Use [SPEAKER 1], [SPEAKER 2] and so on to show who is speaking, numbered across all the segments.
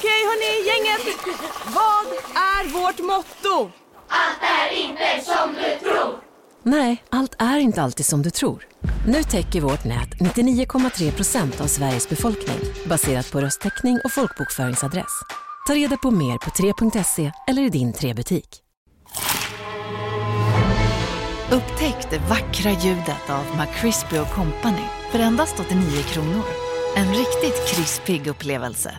[SPEAKER 1] Okej hörni, gänget. Vad är vårt motto?
[SPEAKER 2] Allt är inte som du tror.
[SPEAKER 3] Nej, allt är inte alltid som du tror. Nu täcker vårt nät 99,3 procent av Sveriges befolkning baserat på röstteckning och folkbokföringsadress. Ta reda på mer på 3.se eller i din 3-butik.
[SPEAKER 4] Upptäck det vackra ljudet av McCrispy Company för endast 89 kronor. En riktigt krispig upplevelse.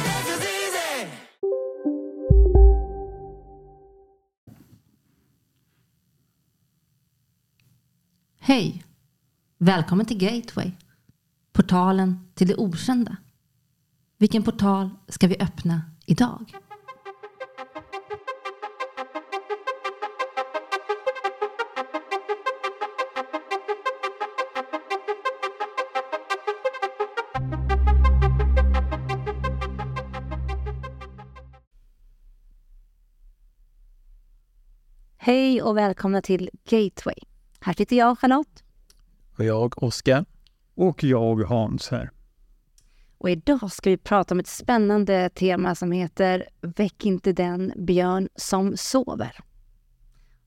[SPEAKER 5] Hej! Välkommen till Gateway. Portalen till det okända. Vilken portal ska vi öppna idag?
[SPEAKER 6] Hej och välkomna till Gateway. Här sitter jag, Charlotte.
[SPEAKER 7] Och jag, Oskar.
[SPEAKER 8] Och jag, Hans här.
[SPEAKER 6] Och idag ska vi prata om ett spännande tema som heter Väck inte den björn som sover.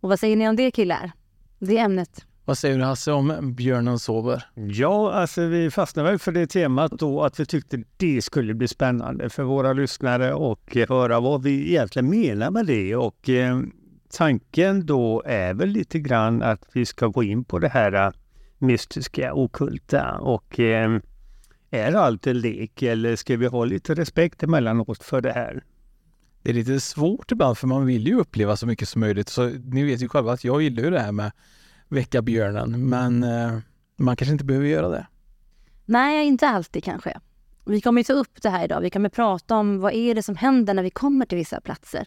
[SPEAKER 6] Och vad säger ni om det killar? Det är ämnet.
[SPEAKER 7] Vad säger du Hasse om björnen sover?
[SPEAKER 8] Ja, alltså vi fastnade väl för det temat då att vi tyckte det skulle bli spännande för våra lyssnare och höra vad vi egentligen menar med det. Och eh, tanken då är väl lite grann att vi ska gå in på det här eh, mystiska, okulta och eh, är allt en lek eller ska vi ha lite respekt emellanåt för det här?
[SPEAKER 7] Det är lite svårt ibland för man vill ju uppleva så mycket som möjligt. Så ni vet ju själva att jag gillar ju det här med väcka björnen men eh, man kanske inte behöver göra det.
[SPEAKER 6] Nej, inte alltid kanske. Vi kommer ju ta upp det här idag. Vi kommer prata om vad är det som händer när vi kommer till vissa platser.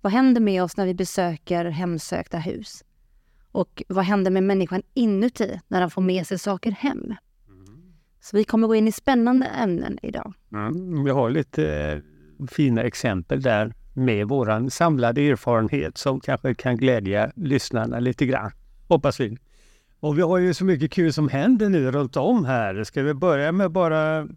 [SPEAKER 6] Vad händer med oss när vi besöker hemsökta hus? Och vad händer med människan inuti när han får med sig saker hem? Så vi kommer gå in i spännande ämnen idag.
[SPEAKER 8] Mm, vi har lite eh, fina exempel där med våran samlade erfarenhet som kanske kan glädja lyssnarna lite grann. Hoppas vi. Och vi har ju så mycket kul som händer nu runt om här. Ska vi börja med bara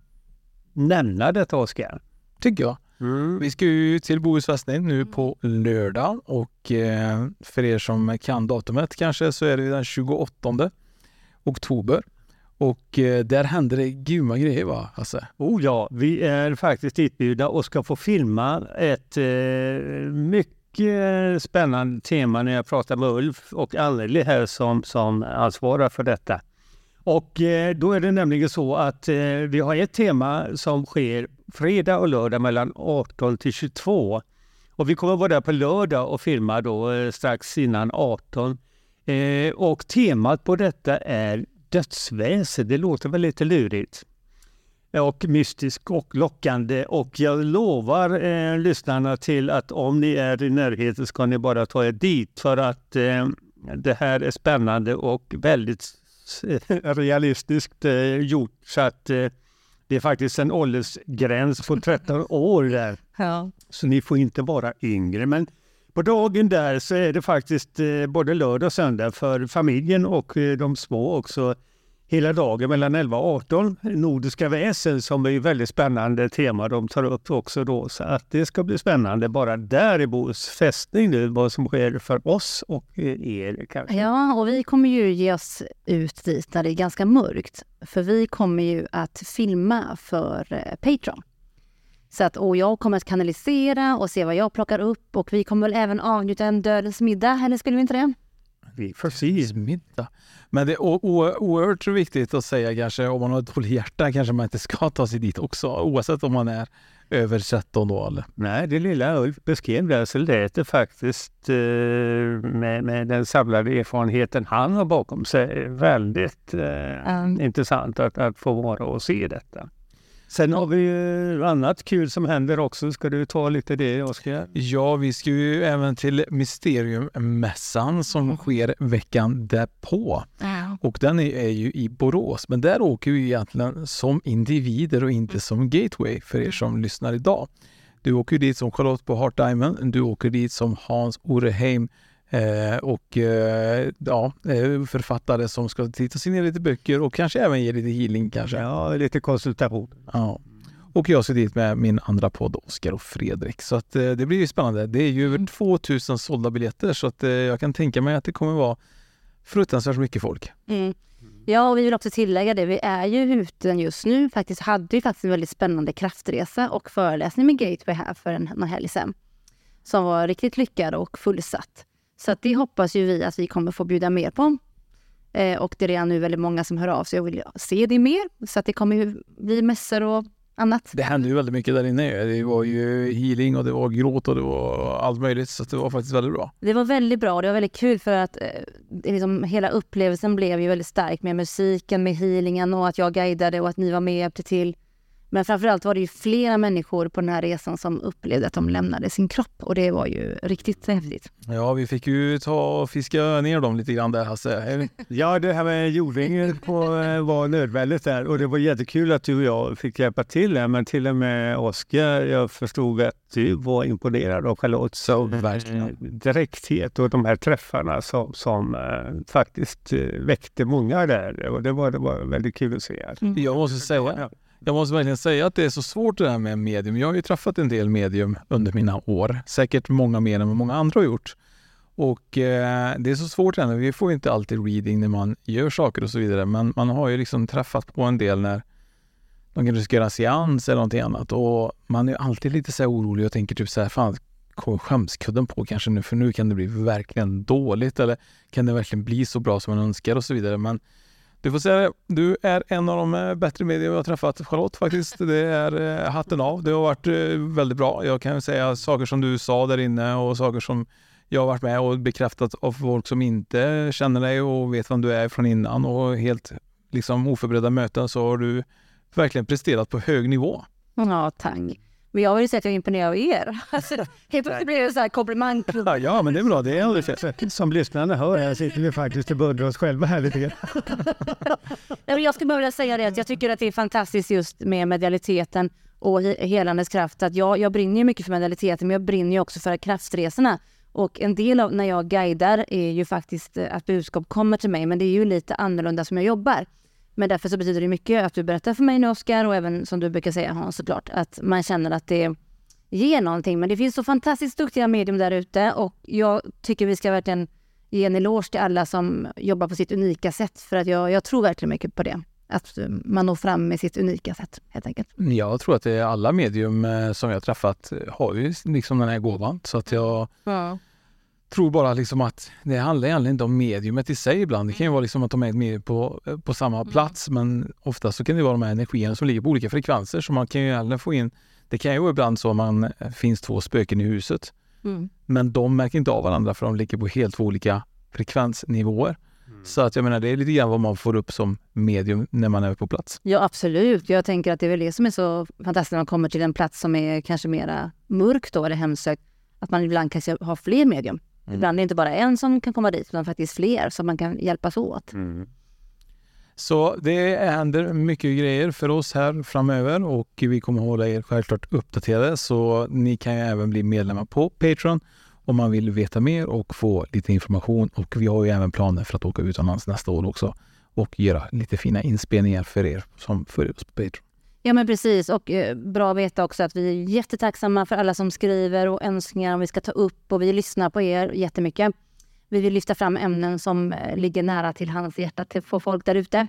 [SPEAKER 8] nämna detta Oskar?
[SPEAKER 7] Tycker jag. Mm. Vi ska ju till Bohus fästning nu på lördag och eh, för er som kan datumet kanske så är det den 28 oktober. Och eh, där händer det grymma grejer va, Hasse?
[SPEAKER 8] Oh ja, vi är faktiskt ditbjudna och ska få filma ett eh, mycket spännande tema när jag pratar med Ulf och Anneli här som, som ansvarar för detta. Och eh, då är det nämligen så att eh, vi har ett tema som sker fredag och lördag mellan 18 till 22. Och vi kommer vara där på lördag och filma då eh, strax innan 18. Och temat på detta är dödsväsen. Det låter väl lite lurigt och mystiskt och lockande. Och jag lovar eh, lyssnarna till att om ni är i närheten ska ni bara ta er dit för att eh, det här är spännande och väldigt realistiskt eh, gjort. Så att eh, det är faktiskt en åldersgräns på 13 år där.
[SPEAKER 6] Ja.
[SPEAKER 8] Så ni får inte vara yngre. Men på dagen där så är det faktiskt eh, både lördag och söndag för familjen och eh, de små också. Hela dagen mellan 11 och 18. Nordiska väsen som är ett väldigt spännande tema de tar upp också då. Så att det ska bli spännande bara där i Bohus fästning nu vad som sker för oss och eh, er kanske.
[SPEAKER 6] Ja, och vi kommer ju ge oss ut dit när det är ganska mörkt. För vi kommer ju att filma för eh, Patreon. Så att, och jag kommer att kanalisera och se vad jag plockar upp och vi kommer väl även avnjuta en dödens middag, eller skulle vi inte det?
[SPEAKER 8] Vi får se.
[SPEAKER 7] Middag. Men det är oerhört viktigt att säga kanske om man har ett dåligt hjärta kanske man inte ska ta sig dit också oavsett om man är över 13 då eller?
[SPEAKER 8] Nej, det lilla Ulf beskrev där så lät det faktiskt eh, med, med den samlade erfarenheten han har bakom sig väldigt eh,
[SPEAKER 6] Mm.
[SPEAKER 8] intressant att, att få vara och se detta. Sen har vi ju annat kul som händer också. Ska du ta lite det, Oskar?
[SPEAKER 7] Ja, vi ska ju även till Mysteriummässan som sker veckan därpå. Och den är, är ju i Borås, men där åker vi egentligen som individer och inte som gateway för er som lyssnar idag. Du åker dit som Charlotte på Heart Diamond, du åker dit som Hans Oreheim eh, och eh, ja, eh, författare som ska titta sig ner lite böcker och kanske även ge lite healing kanske.
[SPEAKER 8] Ja, lite konsultation.
[SPEAKER 7] Ja. Och jag ska dit med min andra podd Oskar och Fredrik. Så att, eh, det blir ju spännande. Det är ju över 2000 sålda biljetter så att, jag kan tänka mig att det kommer vara fruktansvärt mycket folk.
[SPEAKER 6] Mm. Ja, och vi vill också tillägga det. Vi är ju ute just nu. Faktiskt hade ju faktiskt en väldigt spännande kraftresa och föreläsning med Gateway här för en, en helg sedan. Som var riktigt lyckad och fullsatt. Så att det hoppas ju vi att vi kommer få bjuda mer på. Eh, och det är redan nu väldigt många som hör av sig och vill se det mer. Så att det kommer ju bli mässor och annat.
[SPEAKER 7] Det hände ju väldigt mycket där inne. Det var ju healing och det var gråt och det var allt möjligt. Så det var faktiskt väldigt bra.
[SPEAKER 6] Det var väldigt bra och det var väldigt kul för att eh, liksom, hela upplevelsen blev ju väldigt stark med musiken, med healingen och att jag guidade och att ni var med och hjälpte till. Men framförallt var det ju flera människor på den här resan som upplevde att de lämnade sin kropp och det var ju riktigt häftigt.
[SPEAKER 7] Ja, vi fick ju ta och fiska ner dem lite grann där Hasse.
[SPEAKER 8] Ja, det här med jordringen på, eh, var nödvändigt där och det var jättekul att du och jag fick hjälpa till där. Men till och med Oskar, jag förstod att du var imponerad av Charlotte. Så
[SPEAKER 7] verkligen.
[SPEAKER 8] direkthet och de här träffarna som, som eh, faktiskt eh, väckte många där och det var, det var väldigt kul att se.
[SPEAKER 7] Jag måste säga, jag måste verkligen säga att det är så svårt det här med medium. Jag har ju träffat en del medium under mina år. Säkert många mer än vad många andra har gjort. Och eh, det är så svårt ändå. Vi får ju inte alltid reading när man gör saker och så vidare. Men man har ju liksom träffat på en del när de kanske ska göra seans eller någonting annat. Och man är alltid lite så här orolig och tänker typ så här, fan kommer skämskudden på kanske nu? För nu kan det bli verkligen dåligt. Eller kan det verkligen bli så bra som man önskar och så vidare. Men du får säga det. Du är en av de eh, bättre medier jag har träffat, Charlotte, faktiskt. Det är eh, hatten av. Det har varit eh, väldigt bra. Jag kan säga saker som du sa där inne och saker som jag har varit med och bekräftat av folk som inte känner dig och vet vem du är från innan och helt liksom oförberedda möten så har du verkligen presterat på hög nivå.
[SPEAKER 6] Ja, tack. Men jag vill säga att jag är imponerad av er. Alltså, helt plötsligt blir det så här komplimang.
[SPEAKER 7] Ja, men det är bra. Det är aldrig.
[SPEAKER 8] Som lyssnarna hör här sitter vi faktiskt och beundrar oss själva här lite grann.
[SPEAKER 6] Jag skulle bara vilja säga det att jag tycker att det är fantastiskt just med medialiteten och he- helandes kraft. Att jag, jag brinner ju mycket för medialiteten men jag brinner ju också för kraftresorna. Och en del av när jag guidar är ju faktiskt att budskap kommer till mig men det är ju lite annorlunda som jag jobbar. Men därför så betyder det mycket att du berättar för mig nu Oskar och även som du brukar säga Hans såklart att man känner att det ger någonting. Men det finns så fantastiskt duktiga medium där ute och jag tycker vi ska verkligen ge en eloge till alla som jobbar på sitt unika sätt för att jag, jag tror verkligen mycket på det. Att man når fram med sitt unika sätt helt enkelt.
[SPEAKER 7] Jag tror att det är alla medium eh, som jag träffat har ju liksom den här gåvan. Så att jag tror bara liksom att det handlar egentligen inte om mediumet i sig ibland. Det kan ju vara liksom att de är ett medium på, på samma plats men ofta så kan det vara de här energierna som ligger på olika frekvenser så man kan ju egentligen få in Det kan ju vara ibland så att man eh, finns två spöken i huset
[SPEAKER 6] Mm.
[SPEAKER 7] men de märker inte av varandra för de ligger på helt två olika frekvensnivåer. Så att jag menar det är lite grann vad man får upp som medium när man är på plats.
[SPEAKER 6] Ja absolut. Jag tänker att det är väl det som är så fantastiskt när man kommer till en plats som är kanske mera mörk då eller hemsökt. Att man ibland kanske har fler medium. Ibland är det inte bara en som kan komma dit utan faktiskt fler så man kan hjälpas åt.
[SPEAKER 7] Så det händer mycket grejer för oss här framöver och vi kommer hålla er självklart uppdaterade så ni kan ju även bli medlemmar på Patreon om man vill veta mer och få lite information och vi har ju även planer för att åka utomlands nästa år också och göra lite fina inspelningar för er som följer oss på Patreon.
[SPEAKER 6] Ja men precis och eh, bra att veta också att vi är jättetacksamma för alla som skriver och önskningar om vi ska ta upp och vi lyssnar på er jättemycket. Vi vill lyfta fram ämnen som eh, ligger nära till hans hjärta till för folk där ute.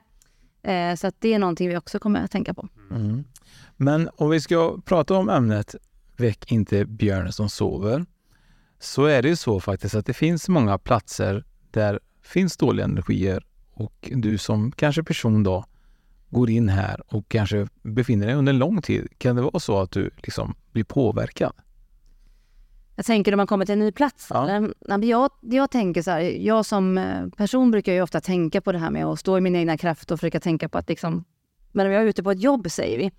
[SPEAKER 6] Eh, så att det är någonting vi också kommer att tänka på.
[SPEAKER 7] Mm. Men om vi ska prata om ämnet Väck inte björnen som sover så är det ju så faktiskt att det finns många platser där finns dåliga energier och du som kanske person då går in här och kanske befinner dig under en lång tid. Kan det vara så att du liksom blir påverkad?
[SPEAKER 6] Jag tänker när man kommer till en ny plats.
[SPEAKER 7] Ja.
[SPEAKER 6] men Jag, jag tänker så här, jag som eh, person brukar ju ofta tänka på det här med att stå i min egna kraft och försöka tänka på att liksom, men om jag är ute på ett jobb säger vi,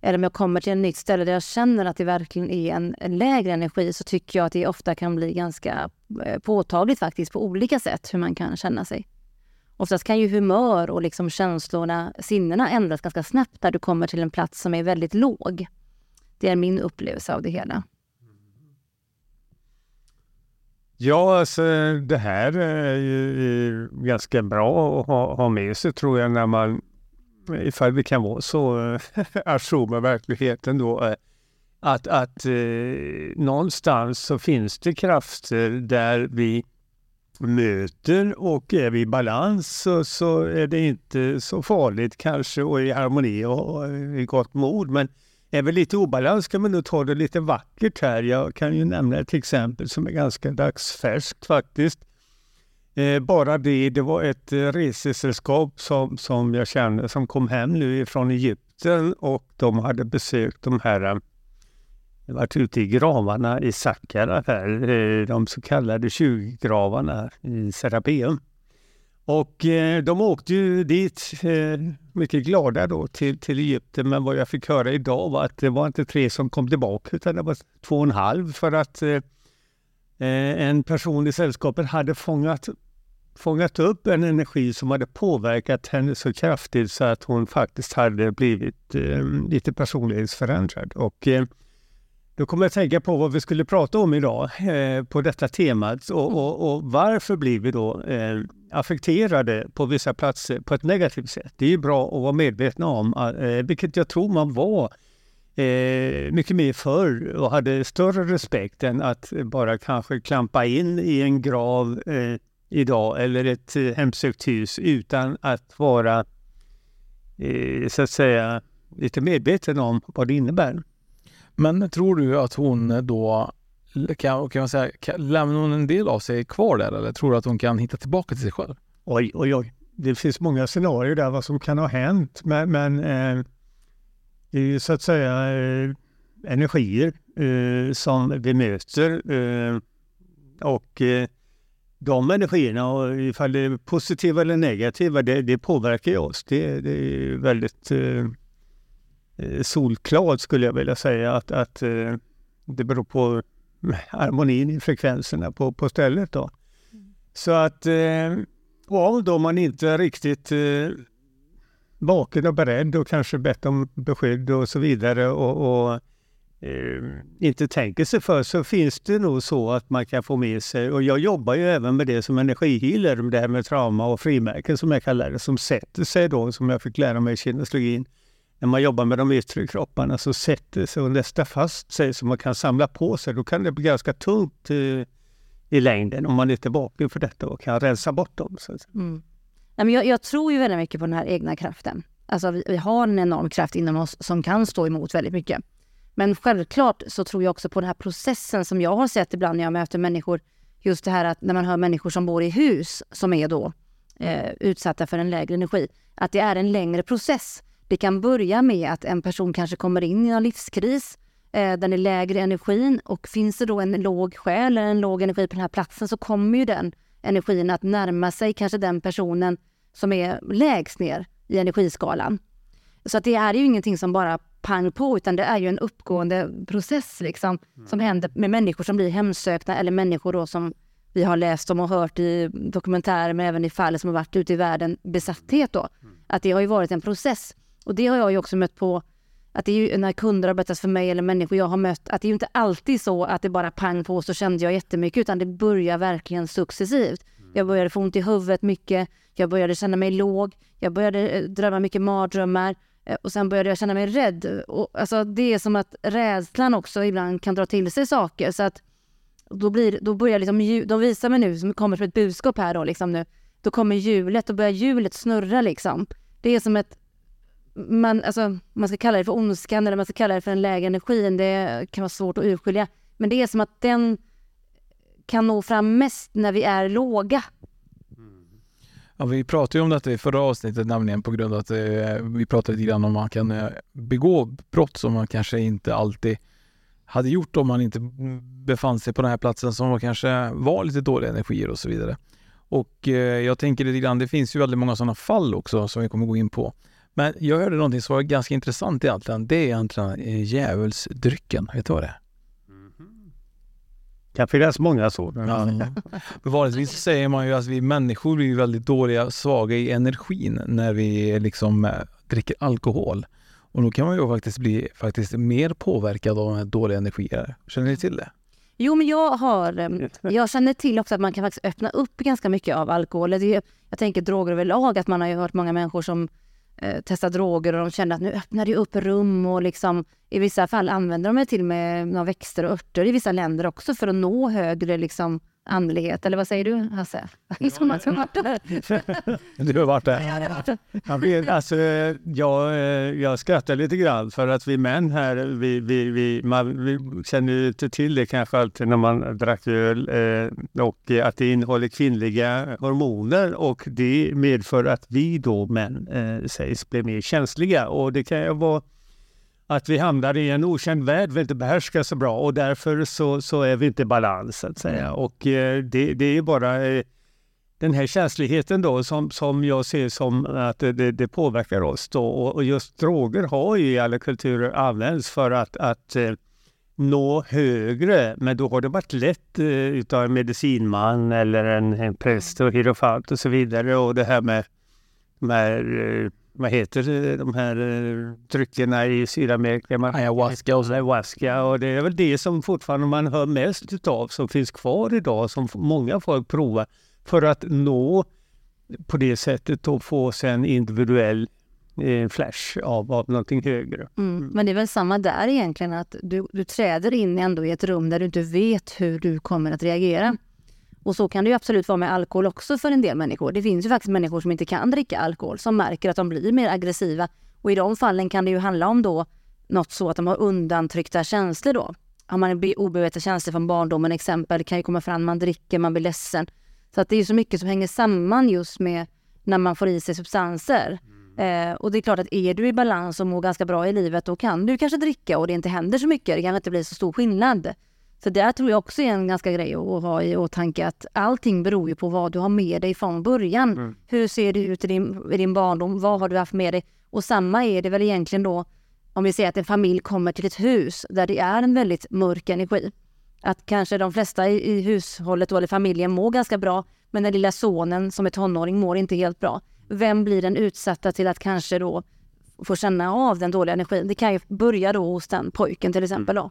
[SPEAKER 6] eller om jag kommer till ett nytt ställe där jag känner att det verkligen är en, en lägre energi så tycker jag att det ofta kan bli ganska eh, påtagligt faktiskt på olika sätt hur man kan känna sig. Oftast kan ju humör och liksom känslorna, sinnena ändras ganska snabbt när du kommer till en plats som är väldigt låg. Det är min upplevelse av det hela.
[SPEAKER 8] Ja, alltså det här är ju ganska bra att ha, ha med sig tror jag när man, ifall vi kan vara så eh, ajour med verkligheten då, eh, att, att eh, någonstans så finns det krafter där vi möter och är vi i balans så, så är det inte så farligt kanske och i harmoni och i gott mod. Men är vi lite obalans kan man nog ta det lite vackert här. Jag kan ju nämna ett exempel som är ganska dagsfärskt faktiskt. Eh, bara det, det var ett resesällskap som, som jag känner som kom hem nu ifrån Egypten och de hade besökt de här varit ute i gravarna i Sakkara, här, eh, de så kallade 20-gravarna i Serapeum. Och eh, de åkte ju dit eh, mycket glada då till, till Egypten. Men vad jag fick höra idag var att det var inte tre som kom tillbaka utan det var två och en halv för att en person i sällskapet hade fångat, fångat upp en energi som hade påverkat henne så kraftigt så att hon faktiskt hade blivit lite personlighetsförändrad. Och, då kommer jag att tänka på vad vi skulle prata om idag eh, på detta temat och, och, och, varför blir vi då eh, affekterade på vissa platser på ett negativt sätt. Det är ju bra att vara medvetna om, eh, vilket jag tror man var eh, mycket mer förr och hade större respekt än att bara kanske klampa in i en grav eh, idag eller ett eh, hemsökt hus utan att vara eh, så att säga lite medveten om vad det innebär.
[SPEAKER 7] Men tror du att hon då kan, kan man säga, kan, lämnar hon en del av sig kvar där eller tror du att hon kan hitta tillbaka till sig själv?
[SPEAKER 8] Oj, oj, oj. Det finns många scenarier där vad som kan ha hänt men, men eh, det är ju så att säga eh, energier eh, som vi möter eh, och eh, de energierna, ifall det är positiva eller negativa, det, det påverkar ju oss. Det, det är väldigt eh, Eh, solklart skulle jag vilja säga att, att eh, det beror på harmonin i frekvenserna på, på stället. Då. Så att eh, om då man inte är riktigt eh, vaken och beredd och kanske bett om beskydd och så vidare och, och eh, inte tänker sig för så finns det nog så att man kan få med sig, och jag jobbar ju även med det som energihealer, det här med trauma och frimärken som jag kallar det, som sätter sig då, som jag fick lära mig i kinesologin när man jobbar med de yttre kropparna så sätter sig och nästa fast sig så man kan samla på sig. Då kan det bli ganska tungt i, eh, i längden om man inte är vaken för detta och kan rensa bort dem. Så. Mm.
[SPEAKER 6] Nej, men jag, jag, tror ju väldigt mycket på den här egna kraften. Alltså vi, vi, har en enorm kraft inom oss som kan stå emot väldigt mycket. Men självklart så tror jag också på den här processen som jag har sett ibland när jag möter människor. Just det här att när man hör människor som bor i hus som är då eh, utsatta för en lägre energi. Att det är en längre process. Det kan börja med att en person kanske kommer in i en livskris, eh, den är lägre energin och finns det då en låg själ eller en låg energi på den här platsen så kommer ju den energin att närma sig kanske den personen som är lägst ner i energiskalan. Så att det är ju ingenting som bara pang på, utan det är ju en uppgående process liksom, mm. som händer med människor som blir hemsökta eller människor då som vi har läst om och hört i dokumentärer, men även i fall som har varit ute i världen, besatthet då. Mm. Att det har ju varit en process. Och det har jag ju också mött på, att det är ju när kunder har berättat för mig eller människor jag har mött, att det är ju inte alltid så att det bara pang på så kände jag jättemycket, utan det börjar verkligen successivt. Mm. Jag började få ont i huvudet mycket, jag började känna mig låg, jag började eh, drömma mycket mardrömmar eh, och sen började jag känna mig rädd. Och, alltså, det är som att rädslan också ibland kan dra till sig saker. Så att då, blir, då börjar liksom, de visar mig nu, som kommer som ett budskap här då, liksom nu, då kommer hjulet, då börjar hjulet snurra liksom. Det är som ett man, alltså, man ska kalla det för ondskan eller man ska kalla det för den lägre energin. Det kan vara svårt att urskilja. Men det är som att den kan nå fram mest när vi är låga. Mm.
[SPEAKER 7] Ja, vi pratade ju om detta i förra avsnittet, nämligen på grund av att eh, vi pratade lite grann om man kan eh, begå brott som man kanske inte alltid hade gjort om man inte befann sig på den här platsen som var, kanske var lite dåliga energier och så vidare. Och eh, jag tänker lite grann, det finns ju väldigt många sådana fall också som vi kommer gå in på. Men jag hörde någonting som var ganska intressant egentligen. Det är egentligen eh, djävulsdrycken. Vet du vad det är?
[SPEAKER 8] Det kan finnas många sådana.
[SPEAKER 7] Ja. Men vanligtvis säger man ju att vi människor blir väldigt dåliga, svaga i energin när vi liksom eh, dricker alkohol. Och då kan man ju faktiskt bli faktiskt mer påverkad av dåliga energier. Känner ni till det?
[SPEAKER 6] Jo, men jag har... Jag känner till också att man kan faktiskt öppna upp ganska mycket av alkohol. Det är- Jag tänker droger överlag, att man har ju hört många människor som eh, droger och de kände att nu öppnar det upp rum och liksom i vissa fall använder de det till och med några växter och örter i vissa länder också för att nå högre liksom andlighet. Eller vad säger du Hasse? Som har varit där.
[SPEAKER 7] Du har varit där?
[SPEAKER 8] Jag, vet, alltså, jag, eh, jag skrattar lite grann för att vi män här, vi, vi, vi, man, vi känner ju inte till det kanske alltid när man drack öl eh, och att det innehåller kvinnliga hormoner och det medför att vi då män eh, sägs bli mer känsliga och det kan ju vara att vi hamnar i en okänd värld vi inte behärskar så bra och därför så, så är vi inte i balans så att säga. Och eh, det, det är bara eh, den här känsligheten då som, som jag ser som att det, det, påverkar oss då. Och, och just droger har ju i alla kulturer använts för att, att eh, nå högre. Men då har det varit lätt eh, utav en medicinman eller en, en präst och hierofant och så vidare. Och det här med eh, vad heter de här eh, dryckerna i Sydamerika? Man-
[SPEAKER 7] Ayahuasca och så.
[SPEAKER 8] Ayahuasca och det är väl det som fortfarande man hör mest utav som finns kvar idag som många folk provar för att nå på det sättet och få sig en individuell eh, flash av, av någonting högre.
[SPEAKER 6] Mm. Men det är väl samma där egentligen, att du, du träder in ändå i ett rum där du inte vet hur du kommer att reagera. Och så kan det absolut vara med alkohol också för en del människor. Det finns ju faktiskt människor som inte kan dricka alkohol, som märker att de blir mer aggressiva. Och i de fallen kan det ju handla om då något så att de har undantryckta känslor då. Har man be- obevekta känslor från barndomen exempel, det kan ju komma fram, man dricker, man blir ledsen. Så att det är så mycket som hänger samman just med när man får i sig substanser. Eh, och det är klart att är du i balans och mår ganska bra i livet, då kan du kanske dricka och det inte händer så mycket. Det kanske inte blir så stor skillnad. Så där tror jag också är en ganska grej att ha i åtanke att allting beror ju på vad du har med dig från början. Hur ser det ut i din, i din barndom? Vad har du haft med dig? Och samma är det väl egentligen då om vi säger att en familj kommer till ett hus där det är en väldigt mörk energi. Att kanske de flesta i, i hushållet eller familjen mår ganska bra, men den lilla sonen som är tonåring mår inte helt bra. Vem blir den utsatta till att kanske då få känna av den dåliga energin? Det kan ju börja då hos den pojken till exempel då.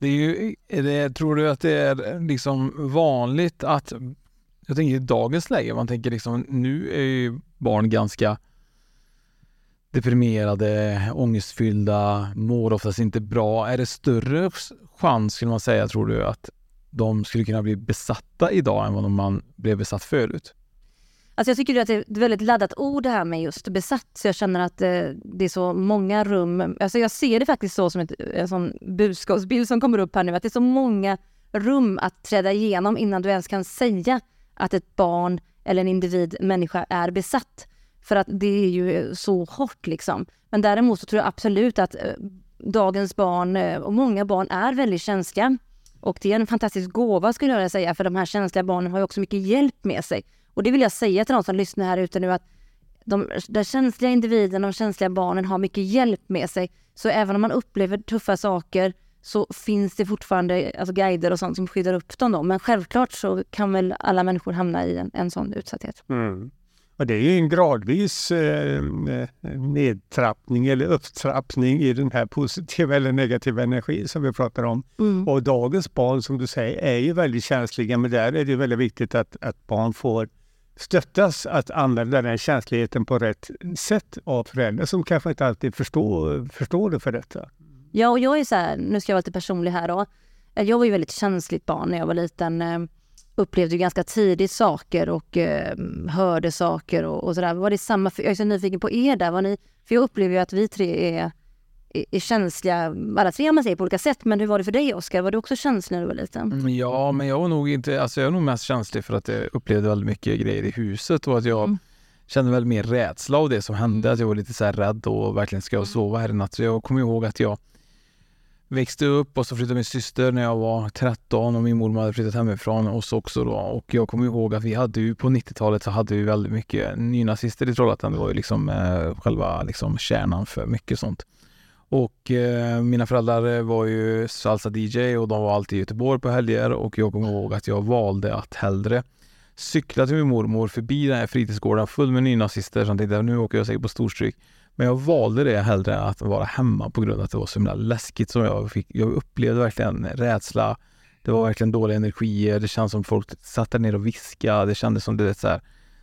[SPEAKER 7] Det är ju, är det, tror du att det är liksom vanligt att, jag tänker i dagens läge, man tänker liksom nu är ju barn ganska deprimerade, ångestfyllda, mår oftast inte bra. Är det större chans, skulle man säga, tror du, att de skulle kunna bli besatta idag än vad man blev besatt förut?
[SPEAKER 6] Alltså jag tycker att det är ett väldigt laddat ord det här med just besatt. Så jag känner att eh, det är så många rum. Alltså jag ser det faktiskt så som ett, en sån budskapsbild som kommer upp här nu. Att det är så många rum att träda igenom innan du ens kan säga att ett barn eller en individ, människa, är besatt. För att det är ju eh, så hårt liksom. Men däremot så tror jag absolut att eh, dagens barn och många barn är väldigt känsliga. Och det är en fantastisk gåva skulle jag vilja säga, för de här känsliga barnen har ju också mycket hjälp med sig. Och det vill jag säga till de som lyssnar här ute nu att de, de känsliga individerna, de känsliga barnen har mycket hjälp med sig. Så även om man upplever tuffa saker så finns det fortfarande alltså guider och sånt som skyddar upp dem. Då. Men självklart så kan väl alla människor hamna i en, en sån utsatthet.
[SPEAKER 8] Mm. Och det är ju en gradvis eh, nedtrappning eller upptrappning i den här positiva eller negativa energi som vi pratar om.
[SPEAKER 6] Mm.
[SPEAKER 8] Och dagens barn som du säger är ju väldigt känsliga men där är det väldigt viktigt att, att barn får stöttas att använda den känsligheten på rätt sätt av föräldrar som kanske inte alltid förstår, förstår det för detta.
[SPEAKER 6] Ja, och jag är så här, nu ska jag vara lite personlig här då. Eh, jag var ju väldigt känsligt barn när jag var liten. Eh, upplevde ju ganska tidigt saker och eh, hörde saker och, och sådär. Var det samma, för, jag är så nyfiken på er där. Var ni, för jag upplever ju att vi tre är, är, känsliga, alla tre om man säger på olika sätt. Men hur var det för dig Oskar? Var du också känslig när du var liten?
[SPEAKER 7] Mm, Ja, men jag var nog inte, alltså jag är nog mest känslig för att jag upplevde väldigt mycket grejer i huset och att jag
[SPEAKER 6] Mm.
[SPEAKER 7] kände väl mer rädsla av det som hände. Att jag var lite så här rädd och verkligen ska jag sova här i natt. Så jag kommer ihåg att jag växte upp och så flyttade min syster när jag var 13 och min mormor hade flyttat hemifrån oss också då. Och jag kommer ihåg att vi hade ju på 90-talet så hade vi väldigt mycket nynazister i Trollhättan. Det var ju liksom eh, själva liksom kärnan för mycket sånt. Och eh, mina föräldrar eh, var ju salsa-DJ och de var alltid i Göteborg på helger och jag kommer ihåg att jag valde att hellre cykla till min mormor förbi den här fritidsgården full med nynazister som tänkte nu åker jag säkert på storstryk. Men jag valde det hellre än att vara hemma på grund av att det var så himla läskigt som jag fick. Jag upplevde verkligen rädsla. Det var verkligen dåliga energier. Det kändes som folk satt där ner och viskade. Det kändes som det så här.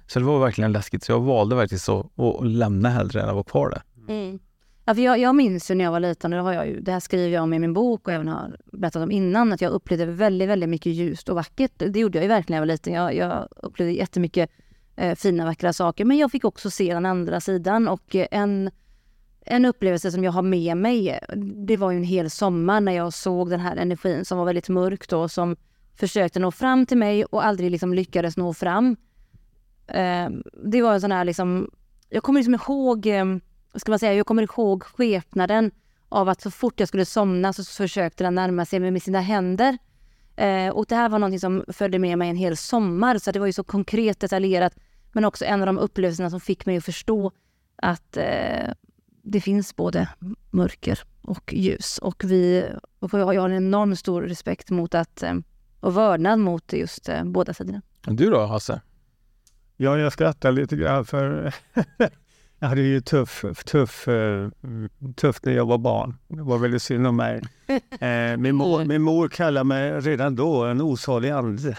[SPEAKER 7] Så det var verkligen läskigt. Så jag valde verkligen så att lämna hellre än att vara kvar där.
[SPEAKER 6] Mm. Ja, för jag, jag minns ju när jag var liten, det, har jag ju, det här skriver jag om i min bok och även har berättat om innan, att jag upplevde väldigt, väldigt mycket ljust och vackert. Det gjorde jag ju verkligen när jag var liten. Jag, jag upplevde jättemycket eh, fina, vackra saker. Men jag fick också se den andra sidan och eh, en, en upplevelse som jag har med mig, det var ju en hel sommar när jag såg den här energin som var väldigt mörk då, som försökte nå fram till mig och aldrig liksom lyckades nå fram. Eh, det var en sån här liksom, jag kommer liksom ihåg eh, ska man säga, jag kommer ihåg skepnaden av att så fort jag skulle somna så försökte den närma sig mig med sina händer. Eh, och det här var någonting som följde med mig en hel sommar, så det var ju så konkret detaljerat. Men också en av de upplevelserna som fick mig att förstå att eh, det finns både mörker och ljus. Och, vi, och jag har en enormt stor respekt mot att, eh, och vördnad mot just eh, båda sidorna.
[SPEAKER 7] Du då, Hasse?
[SPEAKER 8] Ja, jag skrattar lite grann för Jag hade ju tuff, tuff, uh, tufft när jag var barn. Det var väldigt synd om mig. Uh, min, mor, min mor kallade mig redan då en osalig ande.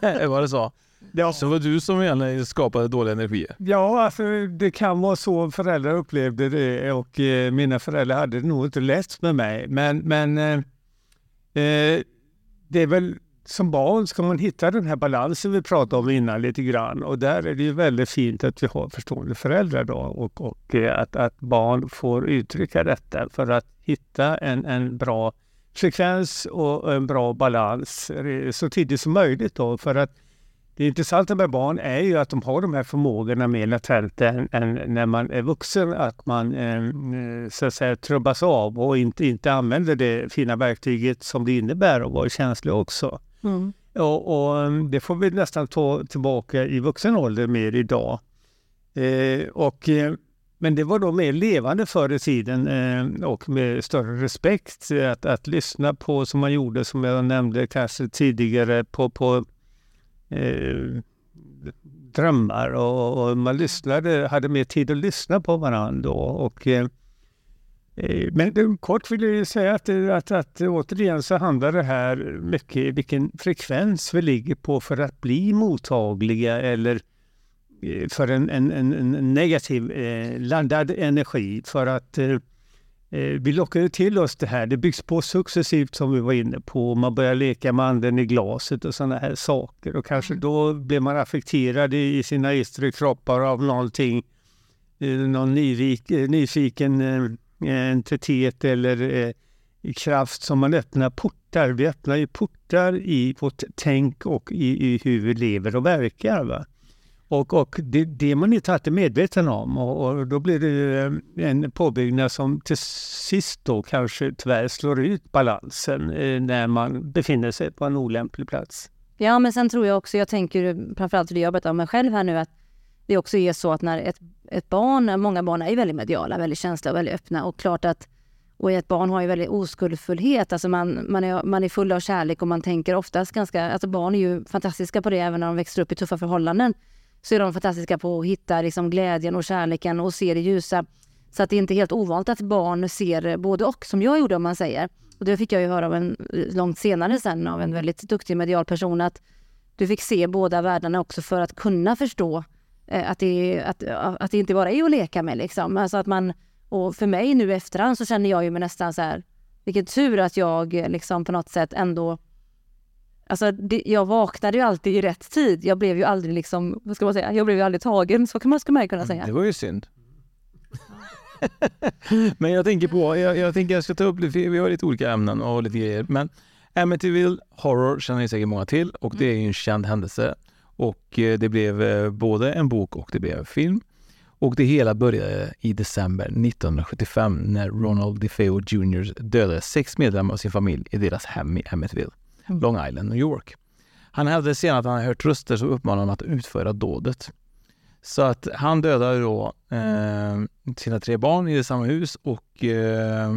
[SPEAKER 7] var det så? Ja. Så var du som skapade dåliga energier?
[SPEAKER 8] Ja, alltså, det kan vara så föräldrar upplevde det och eh, mina föräldrar hade det nog inte lätt med mig. Men, men eh, eh det är väl som barn ska man hitta den här balansen vi pratade om innan lite grann och där är det ju väldigt fint att vi har förstående föräldrar då och, och eh, att, att barn får uttrycka detta för att hitta en, en bra frekvens och en bra balans eh, så tidigt som möjligt då för att det intressanta med barn är ju att de har de här förmågorna mer latent än, än när man är vuxen, att man eh, eh så att säga trubbas av och inte, inte använder det fina verktyget som det innebär att vara känslig också. Mm. Och, och, det får vi nästan ta tillbaka i vuxen ålder mer idag. Eh, och, eh, men det var då mer levande förr i tiden eh, och med större respekt eh, att, att lyssna på som man gjorde, som jag nämnde kanske tidigare, på, på eh, drömmar och, och, man lyssnade, hade mer tid att lyssna på varandra. Och, Eh, men kort vill jag säga att, att, att återigen så handlar det här mycket vilken frekvens vi ligger på för att bli mottagliga eller eh, för en, en, en negativ eh, laddad energi. För att eh, eh, vi lockar ju till oss det här. Det byggs på successivt som vi var inne på. Man börjar leka med anden i glaset och sådana här saker. Och kanske mm. då blir man affekterad i sina yttre kroppar av någonting. Någon nyvik, nyfiken Eh, entitet eller eh, kraft som man öppnar portar. Vi öppnar ju portar i vårt tänk och i, i hur vi lever och verkar. Va? Och, och det, det är man inte alltid medveten om och, och, då blir det eh, en påbyggnad som till sist då kanske tyvärr slår ut balansen eh, när man befinner sig på en olämplig plats.
[SPEAKER 6] Ja, men sen tror jag också, jag tänker framförallt det jag berättar om mig själv här nu, att det också är så att när ett, ett barn, många barn är väldigt mediala, väldigt känsliga och väldigt öppna och klart att och ett barn har ju väldigt oskuldfullhet, alltså man, man, är, man är full av kärlek och man tänker oftast ganska, alltså barn är ju fantastiska på det även när de växer upp i tuffa förhållanden. Så är de fantastiska på att hitta liksom glädjen och kärleken och se det ljusa. Så att det är inte helt ovanligt att barn ser både och, som jag gjorde om man säger. Och det fick jag ju höra av en, långt senare sen av en väldigt duktig medial person att du fick se båda världarna också för att kunna förstå att det, att, att det inte bara är att leka med. Liksom. Alltså att man, och för mig nu efterhand så känner jag ju mig nästan så här, vilken tur att jag liksom på något sätt ändå Alltså det, jag vaknade ju alltid i rätt tid. Jag blev ju aldrig liksom, vad ska man säga, jag blev ju aldrig tagen. Så kan man, ska man kunna säga.
[SPEAKER 7] Det var ju synd. men jag tänker på, jag, jag tänker jag ska ta upp lite, vi har lite olika ämnen och lite grejer. Men Amityville Horror känner ju säkert många till och det är ju en känd händelse. Och eh, det blev eh, både en bok och det blev film. Och det hela började i december 1975 när Ronald DeFeo Jr dödade sex medlemmar av sin familj i deras hem i Emmettville,
[SPEAKER 6] Mm.
[SPEAKER 7] Long Island, New York. Han hävdade senare att han hade hört röster som uppmanade honom att utföra dådet. Så att han dödade då eh, sina tre barn i samma hus och eh,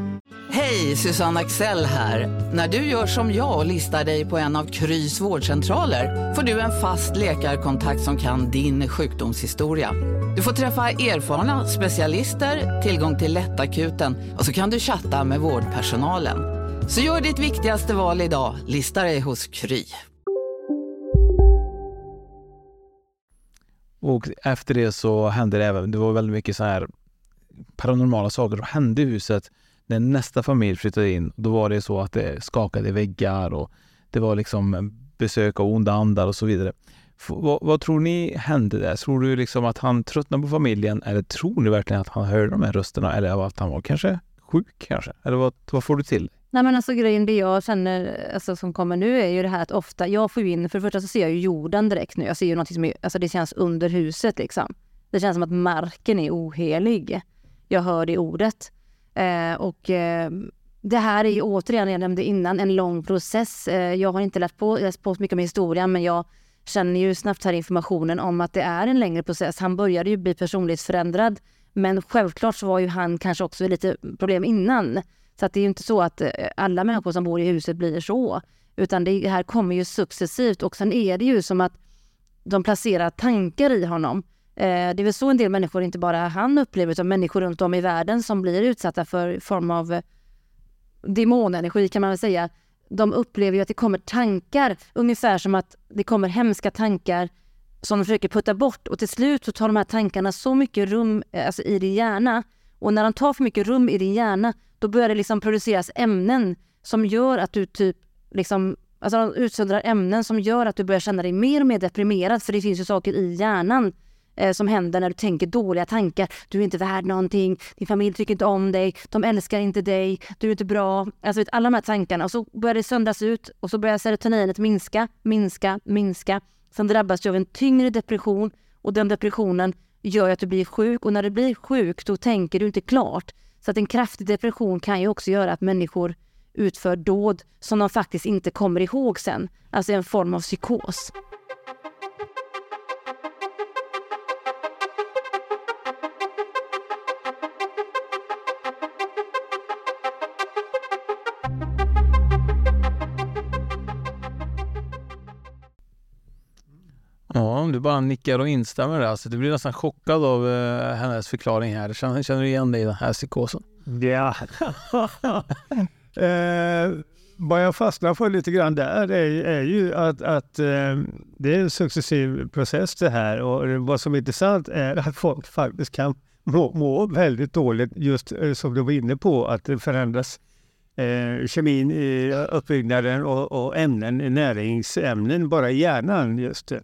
[SPEAKER 9] Hej, Susanne Axel här. När du gör som jag och listar dig på en av Krys vårdcentraler får du en fast läkarkontakt som kan din sjukdomshistoria. Du får träffa erfarna specialister, tillgång till lättakuten och så kan du chatta med vårdpersonalen. Så gör ditt viktigaste val idag, lista dig hos Kry.
[SPEAKER 7] Och efter det så hände det även, det var väldigt mycket så här paranormala saker som hände i huset. När nästa familj flyttade in, då var det så att det skakade i väggar och det var liksom besök av onda andar och så vidare. F- vad, vad tror ni hände där? Tror du liksom att han tröttnade på familjen eller tror ni verkligen att han hörde de här rösterna eller att han var kanske sjuk kanske? Eller vad, vad får du till?
[SPEAKER 6] Nej men alltså grejen det jag känner alltså, som kommer nu är ju det här att ofta, jag får ju in, för det första så ser jag ju jorden direkt nu. Jag ser ju någonting som är, alltså det känns under huset liksom. Det känns som att marken är ohelig. Jag hör det ordet. Eh, och eh, det här är ju återigen, jag nämnde innan, en lång process. Eh, jag har inte läst på, läst på så mycket om historien men jag känner ju snabbt här informationen om att det är en längre process. Han började ju bli personlighetsförändrad men självklart så var ju han kanske också lite problem innan. Så att det är ju inte så att eh, alla människor som bor i huset blir så. Utan det här kommer ju successivt och sen är det ju som att de placerar tankar i honom. Eh, det är väl så en del människor, inte bara han upplever, utan människor runt om i världen som blir utsatta för form av eh, demonenergi kan man väl säga. De upplever ju att det kommer tankar, ungefär som att det kommer hemska tankar som de försöker putta bort. Och till slut så tar de här tankarna så mycket rum eh, alltså i din hjärna. Och när de tar för mycket rum i din hjärna då börjar det liksom produceras ämnen som gör att du typ liksom Alltså de utsöndrar ämnen som gör att du börjar känna dig mer och mer deprimerad för det finns ju saker i hjärnan eh, som händer när du tänker dåliga tankar. Du är inte värd någonting, din familj tycker inte om dig, de älskar inte dig, du är inte bra. Alltså vet, alla de här tankarna och så börjar det söndras ut och så börjar serotoninet minska, minska, minska. Sen drabbas du av en tyngre depression och den depressionen gör ju att du blir sjuk och när du blir sjuk då tänker du inte klart. Så att en kraftig depression kan ju också göra att människor utför dåd som de faktiskt inte kommer ihåg sen. Alltså en form av psykos.
[SPEAKER 7] Om du bara nickar och instämmer där. Alltså, du blir nästan chockad av uh, hennes förklaring här. Känner, känner du igen dig i den här psykosen?
[SPEAKER 8] Ja. eh, vad jag fastnar för lite grann där är, är ju att, att eh, det är en successiv process det här och vad som är intressant är att folk faktiskt kan må, må väldigt dåligt just eh, som du var inne på att det förändras eh, kemin i uppbyggnaden och, och ämnen, näringsämnen bara i hjärnan just det.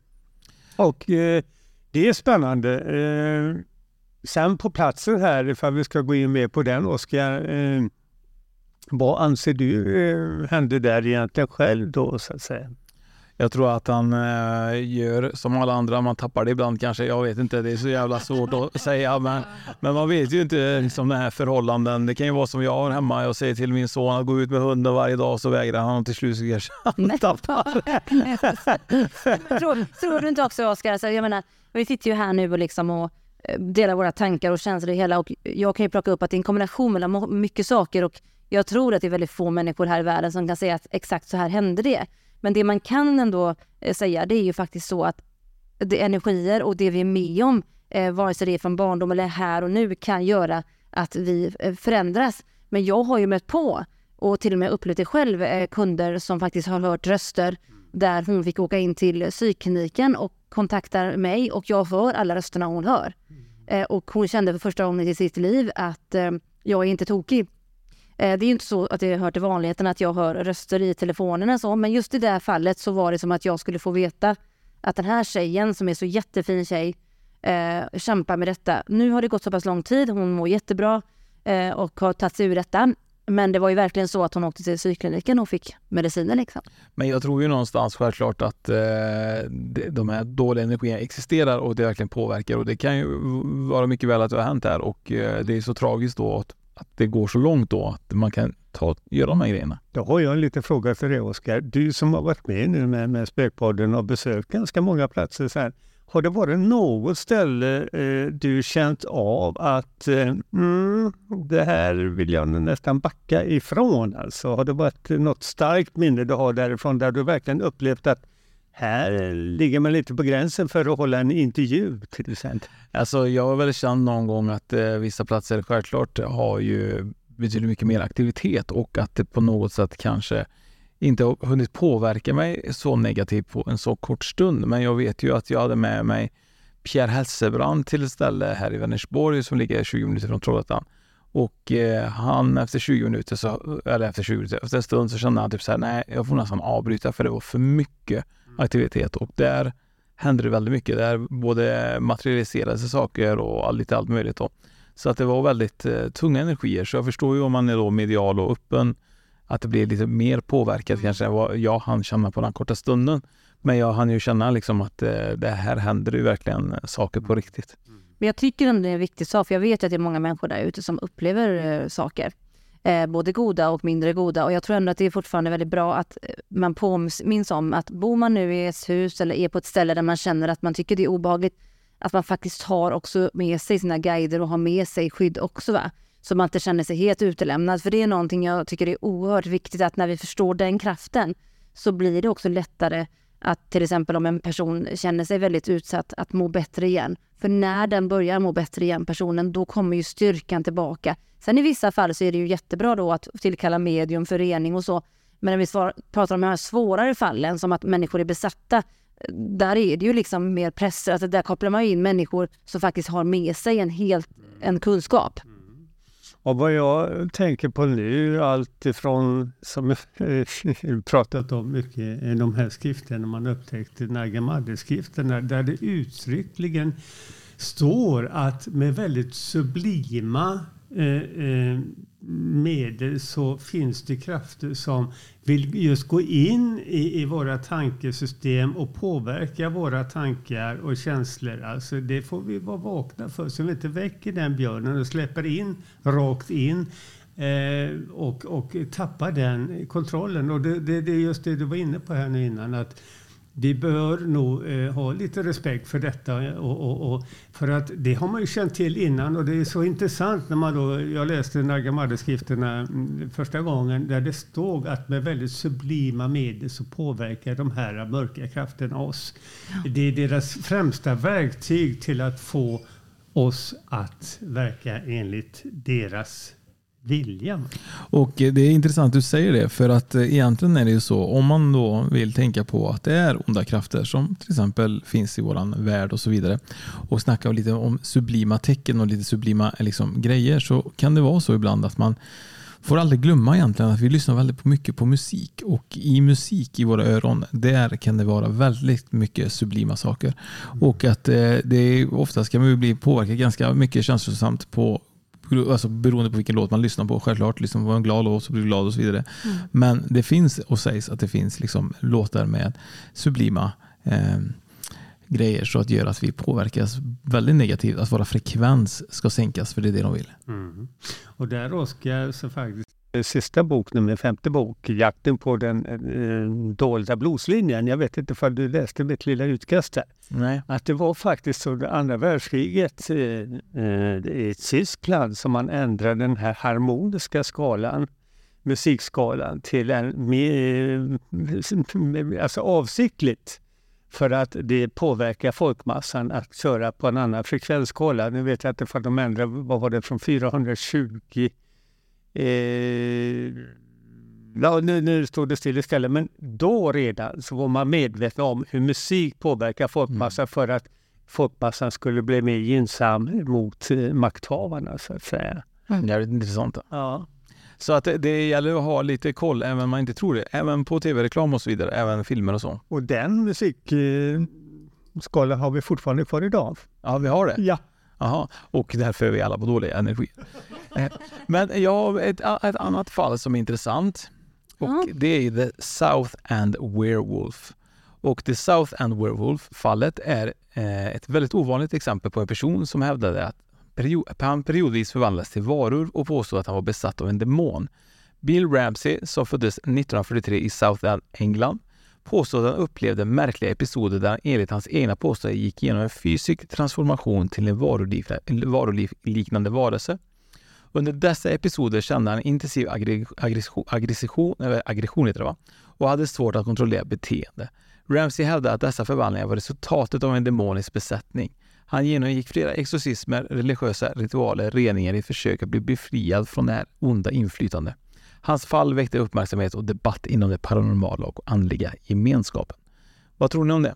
[SPEAKER 8] Och eh, det är spännande. Eh, sen på platsen här, ifall vi ska gå in mer på den Oskar, eh, vad anser du eh, hände där egentligen själv då så att säga?
[SPEAKER 7] Jag tror att han eh, gör som alla andra, man tappar det ibland kanske. Jag vet inte, det är så jävla svårt att säga. Men, men man vet ju inte liksom, den här förhållanden. Det kan ju vara som jag har hemma. Jag säger till min son att gå ut med hunden varje dag så vägrar han och till slut så kanske han tappar.
[SPEAKER 6] tror, tror du inte också Oskar, alltså, jag menar, vi sitter ju här nu och liksom och eh, delar våra tankar och känslor i hela och jag kan ju plocka upp att det är en kombination mellan mycket saker och jag tror att det är väldigt få människor här i världen som kan säga att exakt så här hände det. Men det man kan ändå eh, säga det är ju faktiskt så att det energier och det vi är med om, eh, vare sig det är från barndom eller här och nu, kan göra att vi eh, förändras. Men jag har ju mött på och till och med upplevt det själv, eh, kunder som faktiskt har hört röster där hon fick åka in till psykkliniken och kontaktar mig och jag hör alla rösterna hon hör. Eh, och hon kände för första gången i sitt liv att eh, jag är inte tokig. Eh, det är ju inte så att det hör till vanligheten att jag hör röster i telefonen så, men just i det här fallet så var det som att jag skulle få veta att den här tjejen som är så jättefin tjej eh, kämpar med detta. Nu har det gått så pass lång tid, hon mår jättebra eh, och har tagit sig ur detta. Men det var ju verkligen så att hon åkte till psykkliniken och fick mediciner. Liksom.
[SPEAKER 7] Men jag tror ju någonstans självklart att eh, de här dåliga energierna existerar och det verkligen påverkar och det kan ju vara mycket väl att det har hänt här och eh, det är så tragiskt då att, att det går så långt då att man kan ta, göra de här grejerna.
[SPEAKER 8] Då har jag en liten fråga till dig Oskar. Du som har varit med nu med, med Spökpodden och besökt ganska många platser så här. Har det varit något ställe eh, du känt av att eh, mm, det här vill jag nästan backa ifrån? Alltså, har det varit något starkt minne du har därifrån där du verkligen upplevt att här ligger man lite på gränsen för att hålla en intervju till exempel?
[SPEAKER 7] Alltså jag har väl känt någon gång att eh, vissa platser självklart har ju betydligt mycket mer aktivitet och att det på något sätt kanske inte har hunnit påverka mig så negativt på en så kort stund. Men jag vet ju att jag hade med mig Pierre Hessebrand till ett ställe här i Vänersborg som ligger 20 minuter från Trollhättan. Och eh, han efter 20 minuter, så, eller efter 20 minuter, efter en stund så kände han typ så här, nej jag får nästan avbryta för det var för mycket aktivitet och där hände det väldigt mycket. Där både materialiserade sig saker och lite allt möjligt. Då. Så att det var väldigt eh, tunga energier. Så jag förstår ju om man är då medial och öppen att det blir lite mer påverkat mm. kanske än vad jag hann känna på den korta stunden. Men jag hann ju känna liksom att eh, det här händer ju verkligen saker på mm. riktigt.
[SPEAKER 6] Men jag tycker ändå det är en viktig sak, för jag vet att det är många människor där ute som upplever eh, saker. Eh, både goda och mindre goda. Och jag tror ändå att det är fortfarande väldigt bra att eh, man påminns om att bor man nu i ett hus eller är på ett ställe där man känner att man tycker det är obehagligt, att man faktiskt har också med sig sina guider och har med sig skydd också. Va? så man inte känner sig helt utelämnad. För det är någonting jag tycker är oerhört viktigt att när vi förstår den kraften så blir det också lättare att till exempel om en person känner sig väldigt utsatt att må bättre igen. För när den börjar må bättre igen, personen, då kommer ju styrkan tillbaka. Sen i vissa fall så är det ju jättebra då att tillkalla medium för rening och så. Men när vi svar, pratar om de här svårare fallen som att människor är besatta, där är det ju liksom mer press. Alltså där kopplar man in människor som faktiskt har med sig en, helt, en kunskap.
[SPEAKER 8] Och vad jag tänker på nu, allt ifrån som jag pratat om mycket, i de här skrifterna man upptäckte, Nagamadi-skrifterna, där det uttryckligen står att med väldigt sublima Eh, eh, medel så finns det krafter som vill just gå in i, i våra tankesystem och påverka våra tankar och känslor. Alltså det får vi vara vakna för så vi inte väcker den björnen och släpper in rakt in eh, och, och tappar den kontrollen. Och det, det, det, är just det du var inne på här nu innan. att vi bör nog eh, ha lite respekt för detta. Och, och, och, för att det har man ju känt till innan och det är så intressant när man då, jag läste Nagamadde-skrifterna mm, första gången där det stod att med väldigt sublima medel så påverkar de här mörka krafterna oss. Ja. Det är deras främsta verktyg till att få oss att verka enligt deras viljan.
[SPEAKER 7] Och det är intressant att du säger det, för att eh, egentligen är det ju så, om man då vill tänka på att det är onda krafter som till exempel finns i våran värld och så vidare och snacka lite om sublima tecken och lite sublima eh, liksom, grejer så kan det vara så ibland att man får aldrig glömma egentligen att vi lyssnar väldigt mycket på musik och i musik i våra öron, där kan det vara väldigt mycket sublima saker. Och att eh, det oftast kan man bli påverkad ganska mycket känslosamt på Alltså beroende på vilken låt man lyssnar på. Självklart, liksom, var en glad låt så blir du glad och så vidare. Mm. Men det finns och sägs att det finns liksom låtar med sublima eh, grejer så att göra att vi påverkas väldigt negativt. Att våra frekvens ska sänkas för det är det de vill.
[SPEAKER 8] Mm. Och där Oskar så faktiskt sista bok, nummer femte bok, Jakten på den eh, dolda blodslinjen. Jag vet inte om du läste mitt lilla utkast där.
[SPEAKER 7] Nej.
[SPEAKER 8] Att det var faktiskt under andra världskriget eh, eh, i Tyskland som man ändrade den här harmoniska skalan, musikskalan, till en mer, alltså avsiktligt för att det påverkar folkmassan att köra på en annan frekvensskala. Nu vet jag inte för de ändrade, vad var det, från 420 eh, Ja, nu, nu stod det still istället, men då redan så var man medveten om hur musik påverkar folkmassan
[SPEAKER 7] Mm.
[SPEAKER 8] för att folkmassan skulle bli mer gynnsam mot eh, makthavarna så att säga.
[SPEAKER 7] Jävligt intressant.
[SPEAKER 8] Ja.
[SPEAKER 7] Så att det, det gäller att ha lite koll även om man inte tror det. Även på tv-reklam och så vidare, även filmer och så.
[SPEAKER 8] Och den musikskalan har vi fortfarande kvar idag.
[SPEAKER 7] Ja, vi har det?
[SPEAKER 8] Ja.
[SPEAKER 7] Jaha, och därför är vi alla på dålig energi. Eh, Men jag har ett, ett annat fall som är intressant. Och det är The South End Werewolf. Och The South End Werewolf-fallet är eh, ett väldigt ovanligt exempel på en person som hävdade att han periodvis förvandlades till varulv och påstod att han var besatt av en demon. Bill Ramsey, som föddes 1943 i South End, England, påstod att han upplevde märkliga episoder där han enligt hans egna påståenden gick igenom en fysisk transformation till en varuliknande, varelse. Under dessa episoder kände han intensiv aggression, aggression, eller aggression heter det va? och hade svårt att kontrollera beteende. Ramsey hävdade att dessa förvandlingar var resultatet av en demonisk besättning. Han genomgick flera exorcismer, religiösa ritualer, reningar i försök att bli befriad från det här onda inflytandet. Hans fall väckte uppmärksamhet och debatt inom det paranormala och andliga gemenskapen. Vad tror ni om det?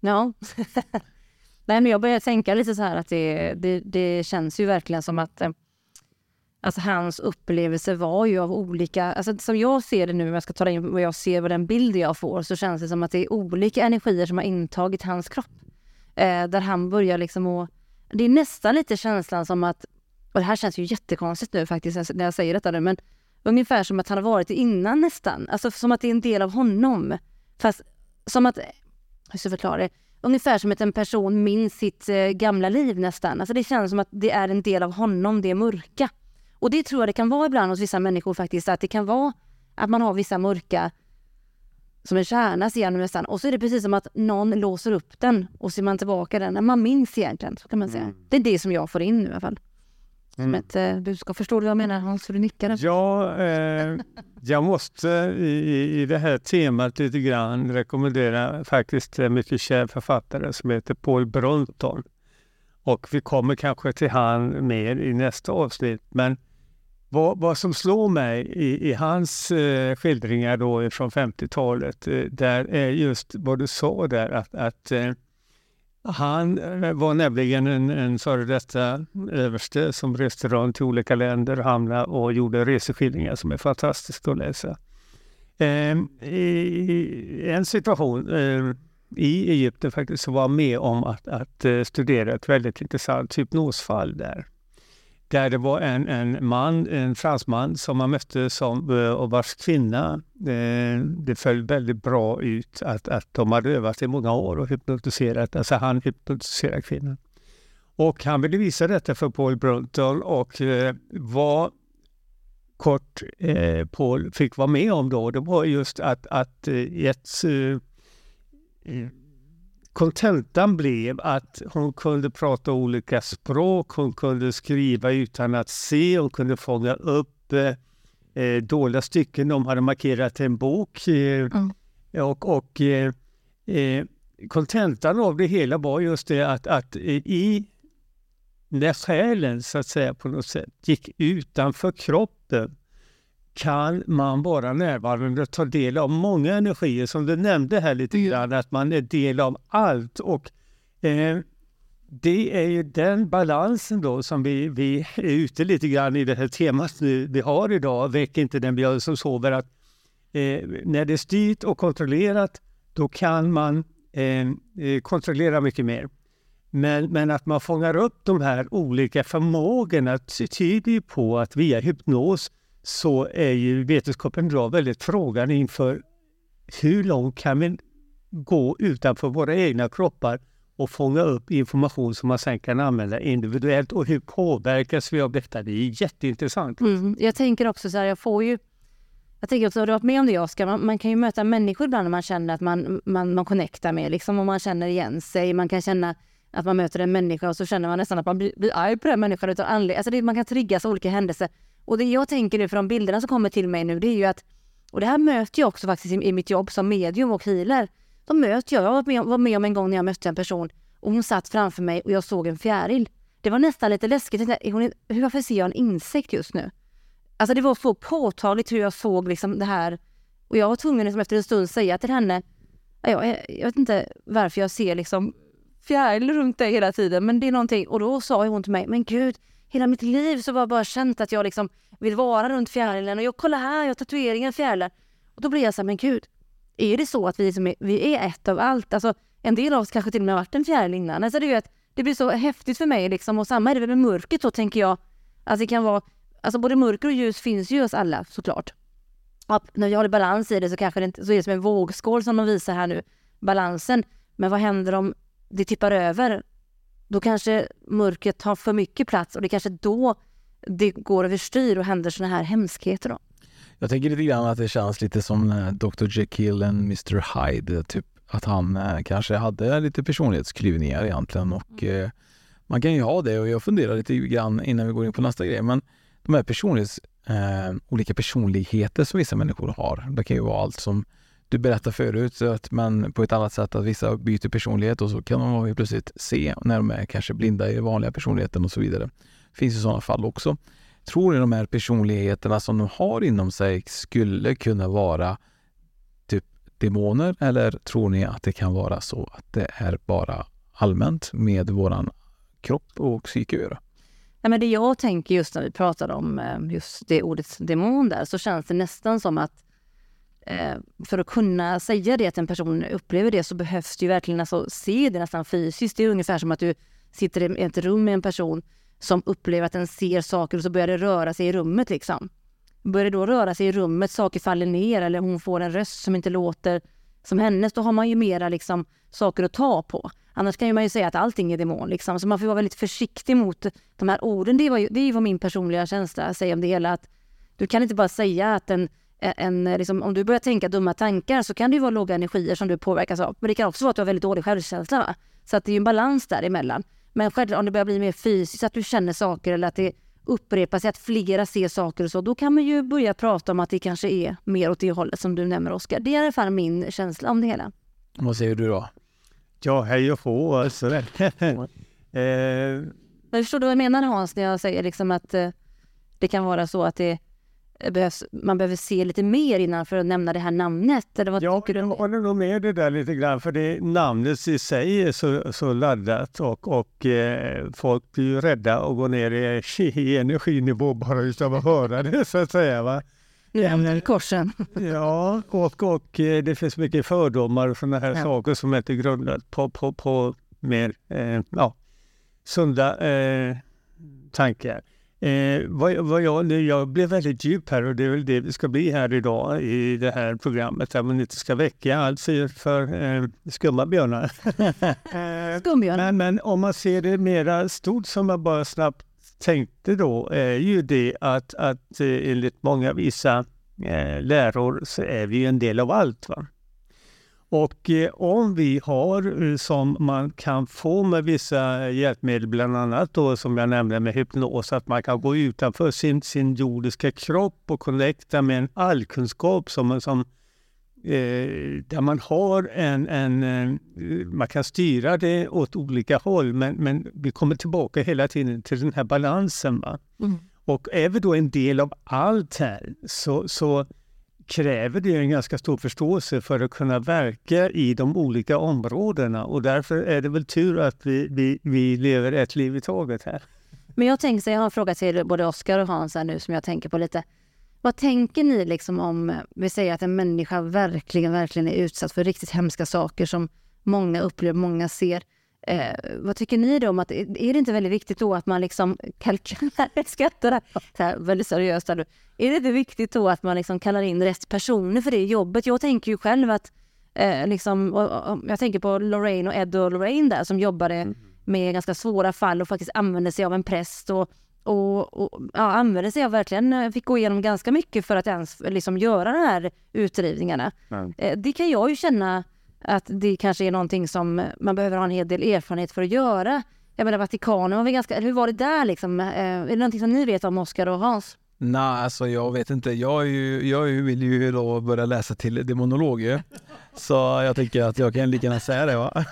[SPEAKER 6] Ja. Nej, men jag börjar tänka lite så här att det, det, det känns ju verkligen som att alltså hans upplevelse var ju av olika, alltså som jag ser det nu, om jag ska ta in vad jag ser, vad den bild jag får, så känns det som att det är olika energier som har intagit hans kropp. Eh, där han börjar liksom att, det är nästan lite känslan som att, och det här känns ju jättekonstigt nu faktiskt när jag säger detta nu, men ungefär som att han har varit det innan nästan. Alltså som att det är en del av honom. Fast som att, hur ska jag förklara det? Ungefär som att en person minns sitt eh, gamla liv nästan. Alltså det känns som att det är en del av honom, det mörka. Och det tror jag det kan vara ibland hos vissa människor faktiskt, att det kan vara att man har vissa mörka som en kärna ser man nästan. Och så är det precis som att någon låser upp den och ser man tillbaka den. Man minns egentligen, så kan man säga. Det är det som jag får in nu i alla fall. Som
[SPEAKER 8] Mm.
[SPEAKER 6] ett eh, budskap. Förstår du vad jag menar Hans? Du nickar.
[SPEAKER 8] Ja, eh, jag måste i, i- det här temat lite grann rekommendera faktiskt en mycket känd författare som heter Paul Brunton. Och vi kommer kanske till han mer i nästa avsnitt. Men vad, vad som slår mig i, i hans eh, skildringar då från 50-talet, eh, där är just vad du sa där att, att eh, han eh, var nämligen en, en före detta överste som reste runt till olika länder och hamnade och gjorde reseskildringar som är fantastiska att läsa. Eh, I en situation eh, i Egypten faktiskt så var jag med om att, att eh, studera ett väldigt intressant hypnosfall där. Där det var en, en man, en fransman som man mötte som, eh, och vars kvinna, eh, det föll väldigt bra ut att, att de hade övat i många år och hypnotiserat, alltså han hypnotiserade kvinnan. Och han ville visa detta för Paul Brunton och eh, vad kort eh, Paul fick vara med om då, det var just att, att i ett eh, eh kontentan blev att hon kunde prata olika språk, hon kunde skriva utan att se, hon kunde fånga upp eh, eh, dåliga stycken. De hade markerat en bok. Eh, Och, och eh, eh, kontentan av det hela var just det att, att eh, i när själen så att säga på något sätt gick utanför kroppen kan man vara närvarande och ta del av många energier som du nämnde här lite grann, att man är del av allt. Och eh, det är ju den balansen då som vi, vi är ute lite grann i det här temat nu vi har idag, väck inte den björn som sover, att eh, när det är styrt och kontrollerat då kan man eh, eh, kontrollera mycket mer. Men, men att man fångar upp de här olika förmågorna ty- tyder ju på att via hypnos så är ju vetenskapen idag väldigt frågan inför hur långt kan vi gå utanför våra egna kroppar och fånga upp information som man sen kan använda individuellt och hur påverkas vi av detta? Det är jätteintressant.
[SPEAKER 6] Mm. Jag tänker också så här, jag får ju... Jag tänker också, har du varit med om det Oskar? Man, man kan ju möta människor ibland när man känner att man, man, man connectar med, liksom, och man känner igen sig. Man kan känna att man möter en människa och så känner man nästan att man blir, blir arg på den människan utan anledning. Alltså det, man kan triggas av olika händelser. Och det jag tänker nu, för de bilderna som kommer till mig nu, det är ju att, och det här möter jag också faktiskt i, i mitt jobb som medium och healer. Då möter jag, jag var med, var med om en gång när jag mötte en person och hon satt framför mig och jag såg en fjäril. Det var nästan lite läskigt. Tänkte, hon, hur, varför ser jag en insekt just nu? Alltså det var så påtagligt hur jag såg liksom det här. Och jag var tvungen liksom efter en stund säga till henne, jag, jag vet inte varför jag ser liksom fjärilar runt dig hela tiden, men det är någonting. Och då sa hon till mig, men gud, hela mitt liv så har jag bara känt att jag liksom vill vara runt fjärilen. Och jag kollar här, jag har tatueringar fjärilar. Och då blir jag så här, men gud, är det så att vi, som är, vi är ett av allt? Alltså en del av oss kanske till och med har varit en fjäril innan. Alltså det, är att det blir så häftigt för mig liksom. Och samma är det med mörkret så tänker jag. Alltså det kan vara, alltså både mörker och ljus finns ju hos alla såklart. Och när vi håller balans i det så kanske det inte, så är det som en vågskål som de visar här nu, balansen. Men vad händer om det tippar över? Då kanske mörkret tar för mycket plats och det kanske då det går överstyr och händer såna här hemskheter då.
[SPEAKER 7] Jag tänker lite grann att det känns lite som eh, Dr Jekyll och Mr Hyde, typ att han eh, kanske hade lite personlighetsklyvningar egentligen och mm. eh, man kan ju ha det och jag funderar lite grann innan vi går in på nästa grej, men de här personlighets, eh, olika personligheter som vissa människor har, det kan ju vara allt som du berättade förut, att man på ett annat sätt att vissa byter personlighet och så kan de plötsligt se när de är kanske blinda i den vanliga personligheten och så vidare. Det finns ju sådana fall också. Tror ni de här personligheterna som de har inom sig skulle kunna vara typ demoner eller tror ni att det kan vara så att det är bara allmänt med våran kropp och psyke att göra?
[SPEAKER 6] Nej, men det jag tänker just när vi pratar om eh, just det ordet demon där så känns det nästan som att Eh, för att kunna säga det att en person upplever det så behövs det ju verkligen alltså se det nästan fysiskt. Det är ungefär som att du sitter i ett rum med en person som upplever att den ser saker och så börjar det röra sig i rummet liksom. Börjar det då röra sig i rummet, saker faller ner eller hon får en röst som inte låter som hennes, då har man ju mera liksom saker att ta på. Annars kan man ju säga att allting är demon liksom. Så man får vara väldigt försiktig mot de här orden. Det, var ju, det är ju vad min personliga känsla säger om det hela. Att du kan inte bara säga att en, en, liksom, om du börjar tänka dumma tankar så kan det ju vara låga energier som du påverkas av. Men det kan också vara att du har väldigt dålig självkänsla. Va? Så att det är ju en balans däremellan. Men självklart om det börjar bli mer fysiskt, att du känner saker eller att det upprepar sig, att flera ser saker och så, då kan man ju börja prata om att det kanske är mer åt det hållet som du nämner Oskar. Det är i alla fall min känsla om det hela.
[SPEAKER 7] Vad säger du då?
[SPEAKER 8] Ja, hej och få alltså. eh,
[SPEAKER 6] Men förstår du vad jag menar Hans när jag säger liksom att eh, det kan vara så att det behövs, man behöver se lite mer innan för att nämna det här namnet? Eller vad
[SPEAKER 8] ja, jag håller nog med det där lite grann för det namnet i sig är så, så laddat och, och eh, folk blir ju rädda att gå ner i, i energinivå bara utav att höra det så att säga. Va?
[SPEAKER 6] Nu hamnar i korsen.
[SPEAKER 8] ja, och, och eh, det finns mycket fördomar och sådana här ja. saker som inte är grundat på, på, på mer eh, ja, sunda eh, tankar. Eh, vad, vad jag, jag blev väldigt djup här och det är väl det vi ska bli här idag i det här programmet. Där man inte ska väcka allt för, för eh, skumma björnar.
[SPEAKER 6] Skumbjörn.
[SPEAKER 8] Men, men om man ser det mera stort som jag bara snabbt tänkte då är ju det att, att eh, enligt många vissa eh, läror så är vi en del av allt. Va? Och eh, om vi har, eh, som man kan få med vissa hjälpmedel, bland annat då som jag nämnde med hypnos, att man kan gå utanför sin, sin jordiska kropp och connecta med en allkunskap som, som eh, där man har en, en, eh, man kan styra det åt olika håll, men, men vi kommer tillbaka hela tiden till den här balansen. Va? Mm. Och är vi då en del av allt här så, så kräver det en ganska stor förståelse för att kunna verka i de olika områdena och därför är det väl tur att vi, vi, vi lever ett liv i taget här.
[SPEAKER 6] Men jag tänker så jag har en fråga till både Oskar och Hans här nu som jag tänker på lite. Vad tänker ni liksom om, vi säger att en människa verkligen, verkligen är utsatt för riktigt hemska saker som många upplever, många ser. Eh, vad tycker ni då om att, är det inte väldigt viktigt då att man liksom kalkylerar skatterna, så här, väldigt seriöst här. Är det inte viktigt då att man liksom kallar in rätt personer för det jobbet? Jag tänker ju själv att, eh, liksom, och, och, jag tänker på Lorraine och Ed och Lorraine där som jobbade mm. med ganska svåra fall och faktiskt använde sig av en präst och, och, och ja, använde sig av verkligen, eh, fick gå igenom ganska mycket för att ens liksom göra de här utdrivningarna. Mm. Eh, det kan jag ju känna att det kanske är någonting som man behöver ha en hel del erfarenhet för att göra. Jag menar Vatikanen var vi ganska, hur var det där liksom? Eh, är det någonting som ni vet om Oskar och Hans?
[SPEAKER 7] Nej, alltså jag vet inte. Jag, är ju, jag vill ju då börja läsa till demonolog Så jag tänker att jag kan lika gärna säga det va.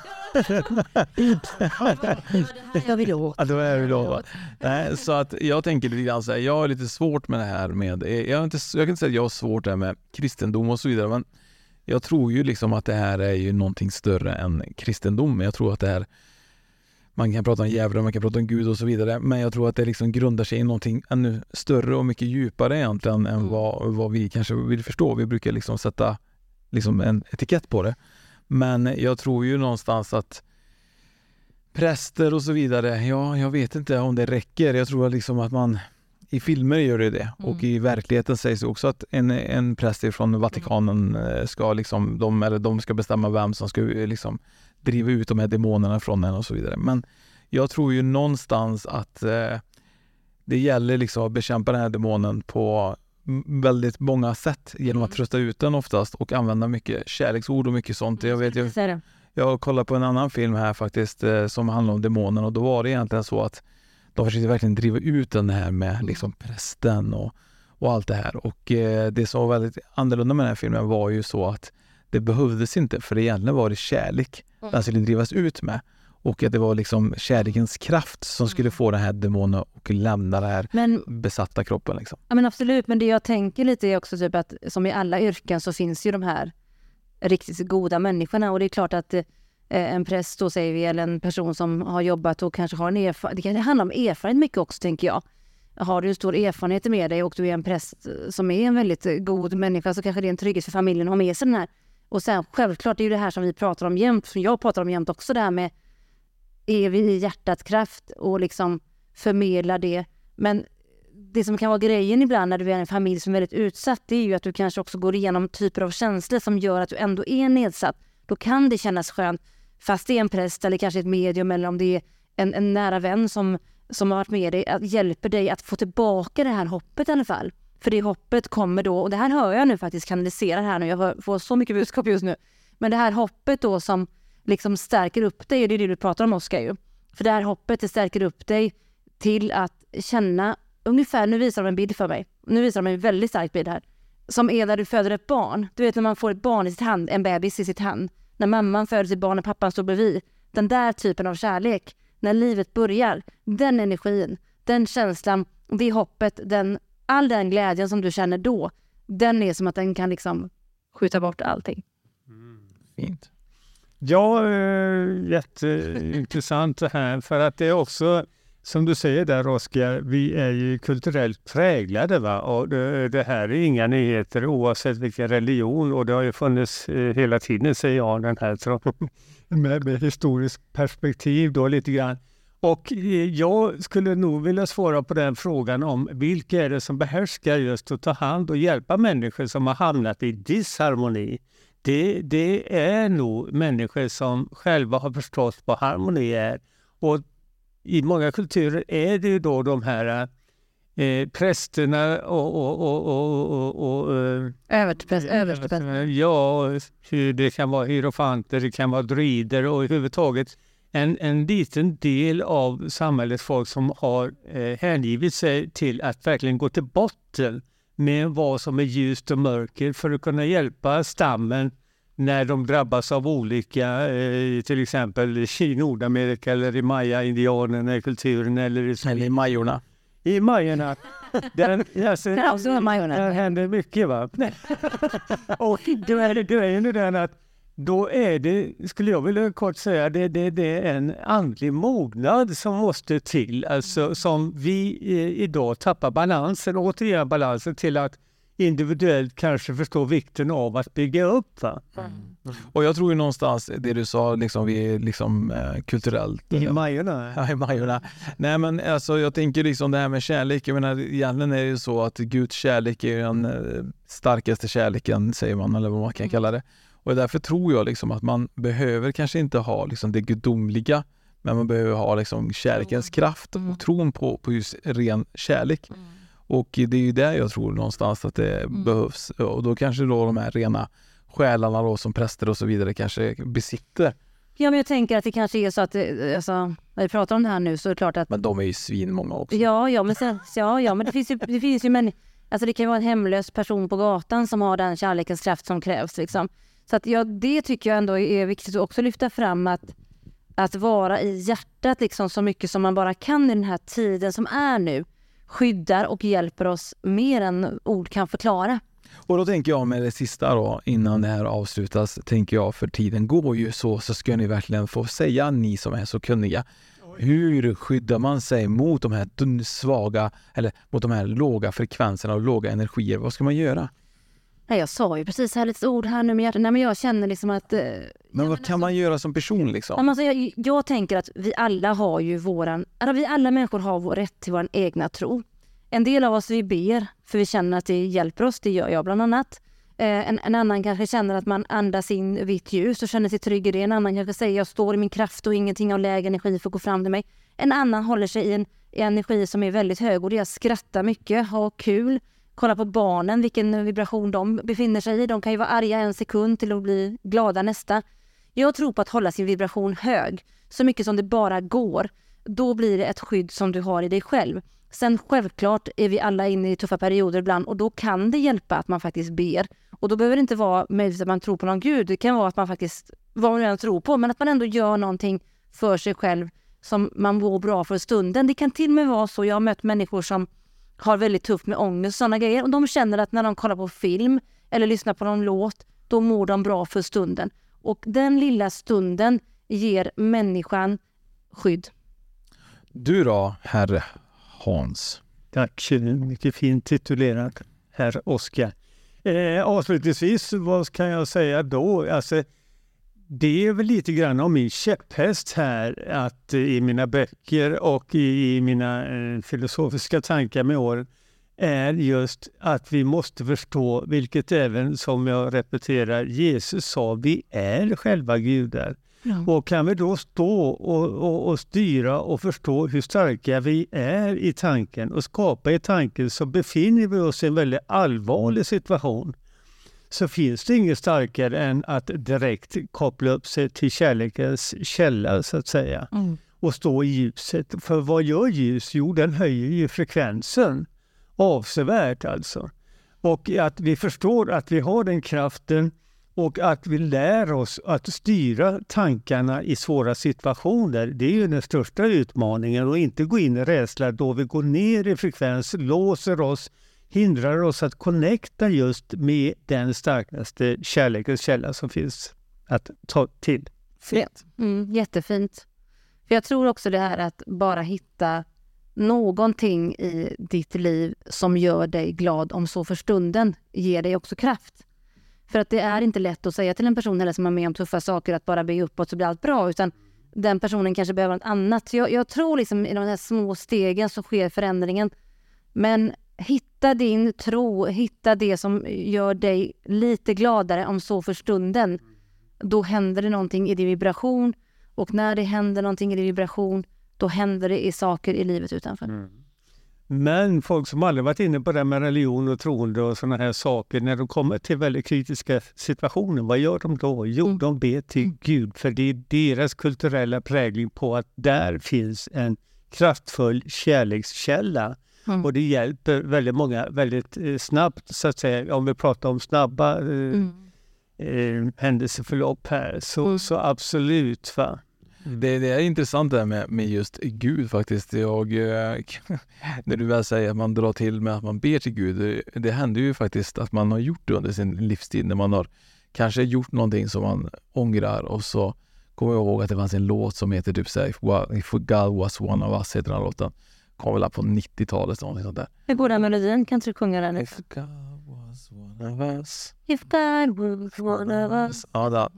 [SPEAKER 6] Jag vill åt.
[SPEAKER 7] Ja, då är vi då. Nej, så att jag tänker lite grann så här, jag har lite svårt med det här med, jag, har inte, jag kan inte säga att jag har svårt det här med kristendom och så vidare, men jag tror ju liksom att det här är ju någonting större än kristendom. Jag tror att det här man kan prata om djävulen, man kan prata om Gud och så vidare, men jag tror att det liksom grundar sig i någonting ännu större och mycket djupare egentligen än
[SPEAKER 6] Mm.
[SPEAKER 7] vad, vad vi kanske vill förstå. Vi brukar liksom sätta liksom en etikett på det. Men jag tror ju någonstans att präster och så vidare, ja, jag vet inte om det räcker. Jag tror liksom att man i filmer gör det det. Och i verkligheten sägs det också att en, en präst från Vatikanen eh, ska liksom, de, eller de ska bestämma vem som ska eh, liksom driva ut de här demonerna från en och så vidare. Men jag tror ju någonstans att eh, det gäller liksom att bekämpa den här demonen på väldigt många sätt. Genom att trösta ut den oftast och använda mycket kärleksord och mycket sånt. Jag vet, jag, jag kollade på en annan film här faktiskt eh, som handlar om demonen. Och då var det egentligen så att de försökte verkligen driva ut den här med liksom prästen och, och allt det här. Och eh, det som var väldigt annorlunda med den här filmen var ju så att det behövdes inte för egentligen var det kärlek den skulle drivas ut med. Och att det var liksom kärlekens kraft som skulle få den här demonen att lämna den här
[SPEAKER 6] Men
[SPEAKER 7] besatta kroppen. Liksom.
[SPEAKER 6] Ja men absolut, men det jag tänker lite är också typ att som i alla yrken så finns ju de här riktigt goda människorna och det är klart att eh, Eh, en präst då säger vi, eller en person som har jobbat och kanske har en erfarenhet, det kan handla om erfarenhet mycket också tänker jag. Har du en stor erfarenhet med dig och du är en präst eh, som är en väldigt eh, god människa så kanske det är en trygghet för familjen att ha med sig den här. Och sen självklart, det är ju det här som vi pratar om jämt, som jag pratar om jämt också det här med är vi i hjärtats kraft och liksom förmedla det. Men det som kan vara grejen ibland när du är en familj som är väldigt utsatt, det är ju att du kanske också går igenom typer av känslor som gör att du ändå är nedsatt. Då kan det kännas skönt, fast det är en präst eller kanske ett medium eller om det är en, en nära vän som, som har varit med dig, att hjälper dig att få tillbaka det här hoppet i alla fall. För det hoppet kommer då, och det här hör jag nu faktiskt kanaliserar här nu, jag hör- får så mycket budskap just nu. Men det här hoppet då som liksom stärker upp dig, och det är det du pratar om Oskar ju. För det här hoppet det stärker upp dig till att känna ungefär, nu visar de en bild för mig, nu visar de en väldigt stark bild här, som är när du föder ett barn. Du vet när man får ett barn i sitt hand, en bebis i sitt hand, när mamman föder sitt barn och pappan står bredvid. Den där typen av kärlek, när livet börjar, den energin, den känslan, det hoppet, den, all den glädjen som du känner då, den är som att den kan liksom skjuta bort allting. Mm.
[SPEAKER 7] Fint.
[SPEAKER 8] Ja, eh, jätteintressant det här för att det är också som du säger där Oskar, vi är ju kulturellt präglade va? och det, det här är inga nyheter oavsett vilken religion och det har ju funnits eh, hela tiden säger jag den här tro- med, med historiskt perspektiv då lite grann. Och eh, jag skulle nog vilja svara på den frågan om vilka är det som behärskar just att ta hand och hjälpa människor som har hamnat i disharmoni. Det, det är nog människor som själva har förstått vad harmoni är. Och i många kulturer är det ju då de här eh, prästerna och, och, och, och, och, och eh,
[SPEAKER 6] Överstepräst, överstepräst.
[SPEAKER 8] Ja, hur det kan vara hierofanter, det kan vara druider och överhuvudtaget en, en liten del av samhällets folk som har eh, hängivit sig till att verkligen gå till botten med vad som är ljust och mörker för att kunna hjälpa stammen när de drabbas av olika, eh, till exempel i Nordamerika eller i maya-indianerna i kulturen eller i,
[SPEAKER 7] Eller i Majorna.
[SPEAKER 8] i majorna. Där, alltså, där händer mycket va. och då är det, den att då är det, skulle jag vilja kort säga, det, det, det är en andlig mognad som måste till. Alltså som vi eh, idag tappar balansen, återigen balansen till att individuellt kanske förstå vikten av att bygga upp. Va?
[SPEAKER 7] Och jag tror ju någonstans det du sa, liksom, vi är liksom eh, kulturellt
[SPEAKER 8] I
[SPEAKER 7] eh,
[SPEAKER 8] Majorna.
[SPEAKER 7] Ja, i Majorna. Nej men alltså jag tänker liksom det här med kärlek, jag menar egentligen är det ju så att Guds kärlek är den eh, starkaste kärleken säger man eller vad man kan kalla det. Och därför tror jag liksom att man behöver kanske inte ha liksom det gudomliga men man behöver ha liksom kärlekens kraft och tron på, på just ren kärlek. Och det är ju där jag tror någonstans att det behövs och då kanske då de här rena själarna då som präster och så vidare kanske besitter.
[SPEAKER 6] Ja, men jag tänker att det kanske är så att, eh, alltså, när vi pratar om det här nu så är det klart att
[SPEAKER 7] Men de är ju svinmånga också.
[SPEAKER 6] Ja, ja, men, sen, ja, ja, men det finns ju, det finns ju män, alltså det kan ju vara en hemlös person på gatan som har den kärlekens kraft som krävs. Liksom. Så att ja, det tycker jag ändå är viktigt att också lyfta fram att att vara i hjärtat liksom så mycket som man bara kan i den här tiden som är nu skyddar och hjälper oss mer än ord kan förklara.
[SPEAKER 7] Och då tänker jag med det sista då, innan det här avslutas, tänker jag, för tiden går ju så, så ska ni verkligen få säga, ni som är så kunniga, hur skyddar man sig mot de här svaga, eller mot de här låga frekvenserna och låga energier? Vad ska man göra?
[SPEAKER 6] Nej, jag sa ju precis här lite ord här nu med hjärtat. Nej, men jag känner liksom att... Eh,
[SPEAKER 7] men vad kan man göra som person liksom?
[SPEAKER 6] Nej, alltså, jag, jag, tänker att vi alla har ju våran... Alltså, vi alla människor har vår rätt till vår egna tro. En del av oss vi ber för vi känner att det hjälper oss, det gör jag bland annat. Eh, en, en, annan kanske känner att man andas in vitt ljus och känner sig trygg i det. En annan kanske säger jag står i min kraft och ingenting av lägre energi får gå fram till mig. En annan håller sig i en, i energi som är väldigt hög och det är att skratta mycket, ha kul, kolla på barnen, vilken vibration de befinner sig i. De kan ju vara arga en sekund till att bli glada nästa. Jag tror på att hålla sin vibration hög, så mycket som det bara går. Då blir det ett skydd som du har i dig själv. Sen självklart är vi alla inne i tuffa perioder ibland och då kan det hjälpa att man faktiskt ber. Och då behöver det inte vara möjligt att man tror på någon gud. Det kan vara att man faktiskt, vad man än tror på, men att man ändå gör någonting för sig själv som man mår bra för stunden. Det kan till och med vara så, jag har mött människor som har väldigt tufft med ångest och sådana grejer och de känner att när de kollar på film eller lyssnar på någon låt, då mår de bra för stunden. Och den lilla stunden ger människan skydd.
[SPEAKER 7] Du då, herr Hans?
[SPEAKER 8] Tack, mycket fint titulerat, herr Oskar. Eh, avslutningsvis, vad kan jag säga då? Alltså, det är väl lite grann om min käpphäst här att i mina böcker och i mina eh, filosofiska tankar med åren är just att vi måste förstå, vilket även som jag repeterar Jesus sa, vi är själva gudar. Ja. Och kan vi då stå och, och, och, styra och förstå hur starka vi är i tanken och skapa i tanken så befinner vi oss i en väldigt allvarlig situation så finns det inget starkare än att direkt koppla upp sig till kärlekens källa så att säga. Mm. Och stå i ljuset. För vad gör ljus? Jo, den höjer ju frekvensen avsevärt alltså. Och att vi förstår att vi har den kraften och att vi lär oss att styra tankarna i svåra situationer. Det är ju den största utmaningen och inte gå in i rädsla då vi går ner i frekvens, låser oss hindrar oss att connecta just med den starkaste kärlekens källa som finns att ta till.
[SPEAKER 6] Fint. Mm, jättefint. För jag tror också det här att bara hitta någonting i ditt liv som gör dig glad om så för stunden ger dig också kraft. För att det är inte lätt att säga till en person eller som är med om tuffa saker att bara be uppåt så blir allt bra utan den personen kanske behöver något annat. Så jag, jag tror liksom i de här små stegen så sker förändringen. Men hitta din tro, hitta det som gör dig lite gladare om så för stunden. Då händer det någonting i din vibration och när det händer någonting i din vibration då händer det i saker i livet utanför. Mm.
[SPEAKER 8] Men folk som aldrig varit inne på det med religion och troende och sådana här saker, när de kommer till väldigt kritiska situationer, vad gör de då? Jo, mm. de ber till. Gud, för det är deras kulturella prägling på att där finns en kraftfull kärlekskälla Mm. Och det hjälper väldigt många väldigt eh, snabbt, så att säga. Om vi pratar om snabba eh, mm. eh, händelseförlopp här, så, mm. så absolut. Va?
[SPEAKER 7] Det, det, är intressant det här med, med just Gud faktiskt. Jag, eh, när du väl säger att man drar till med att man ber till Gud. Det, det händer ju faktiskt att man har gjort det under sin livstid när man har kanske gjort någonting som man ångrar och så kommer jag ihåg att det fanns en låt som heter typ såhär If God was one of us, heter den låten kom väl på 90-talet. Sånt där.
[SPEAKER 6] Hur går den melodin? Kan inte du sjunga den?
[SPEAKER 7] If God was one of us.
[SPEAKER 6] If God was one of us.
[SPEAKER 7] Ja, där.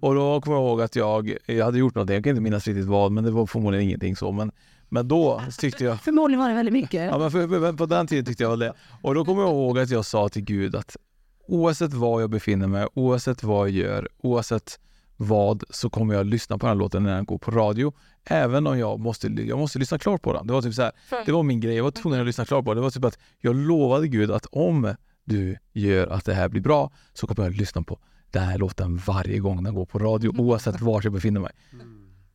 [SPEAKER 7] Och då kommer jag ihåg att jag, jag hade gjort någonting, jag kan inte minnas riktigt vad, men det var förmodligen ingenting så. Men, men då tyckte jag...
[SPEAKER 6] Förmodligen var det väldigt mycket.
[SPEAKER 7] Ja, men för, på den tiden tyckte jag det. Och då kommer jag ihåg att jag sa till Gud att oavsett var jag befinner mig, oavsett vad jag gör, oavsett vad så kommer jag lyssna på den här låten när den går på radio. Även om jag måste, jag måste lyssna klart på den. Det var typ så här, det var min grej, jag var tvungen att lyssna klart på den. Det var typ att jag lovade Gud att om du gör att det här blir bra så kommer jag lyssna på den här låten varje gång den går på radio mm. oavsett var jag befinner mig.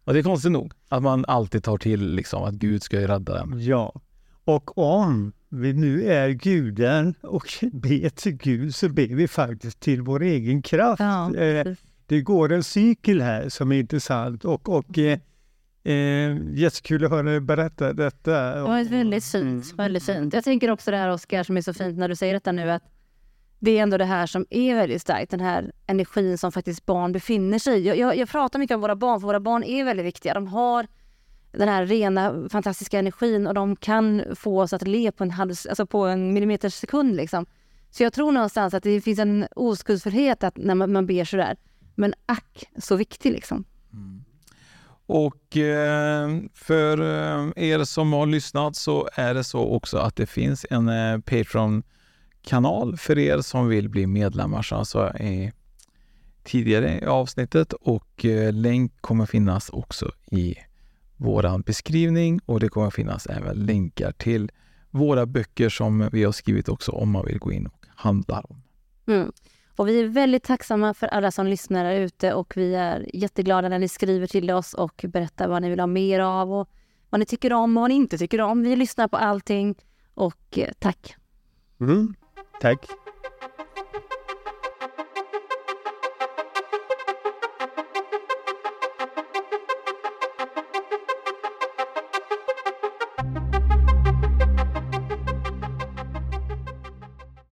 [SPEAKER 7] Och det är konstigt nog att man alltid tar till liksom att Gud ska rädda den.
[SPEAKER 8] Ja, och om vi nu är guden och ber till Gud så ber vi faktiskt till vår egen kraft. Ja, eh, det går en cykel här som är intressant och, och eh, Eh, jättekul att höra dig berätta detta.
[SPEAKER 6] Det var väldigt fint. Väldigt fint. Jag tänker också det här Oskar som är så fint när du säger detta nu att det är ändå det här som är väldigt starkt, den här energin som faktiskt barn befinner sig i. Jag, jag, jag pratar mycket om våra barn, för våra barn är väldigt viktiga. De har den här rena, fantastiska energin och de kan få oss att le på en, halv, alltså på en millimeters sekund. Liksom. Så jag tror någonstans att det finns en oskuldsfullhet att när man, man ber sådär. Men ack, så viktig liksom.
[SPEAKER 7] Och eh, för eh, er som har lyssnat så är det så också att det finns en eh, Patreon-kanal för er som vill bli medlemmar sa i tidigare i avsnittet och länk kommer finnas också i våran beskrivning och det kommer finnas även länkar till våra böcker som vi har skrivit också om man vill gå in och handla dem.
[SPEAKER 6] Mm. Och vi är väldigt tacksamma för alla som lyssnar där ute och vi är jätteglada när ni skriver till oss och berättar vad ni vill ha mer av och vad ni tycker om och vad ni inte tycker om. Vi lyssnar på allting och eh, tack.
[SPEAKER 8] Mm. Tack.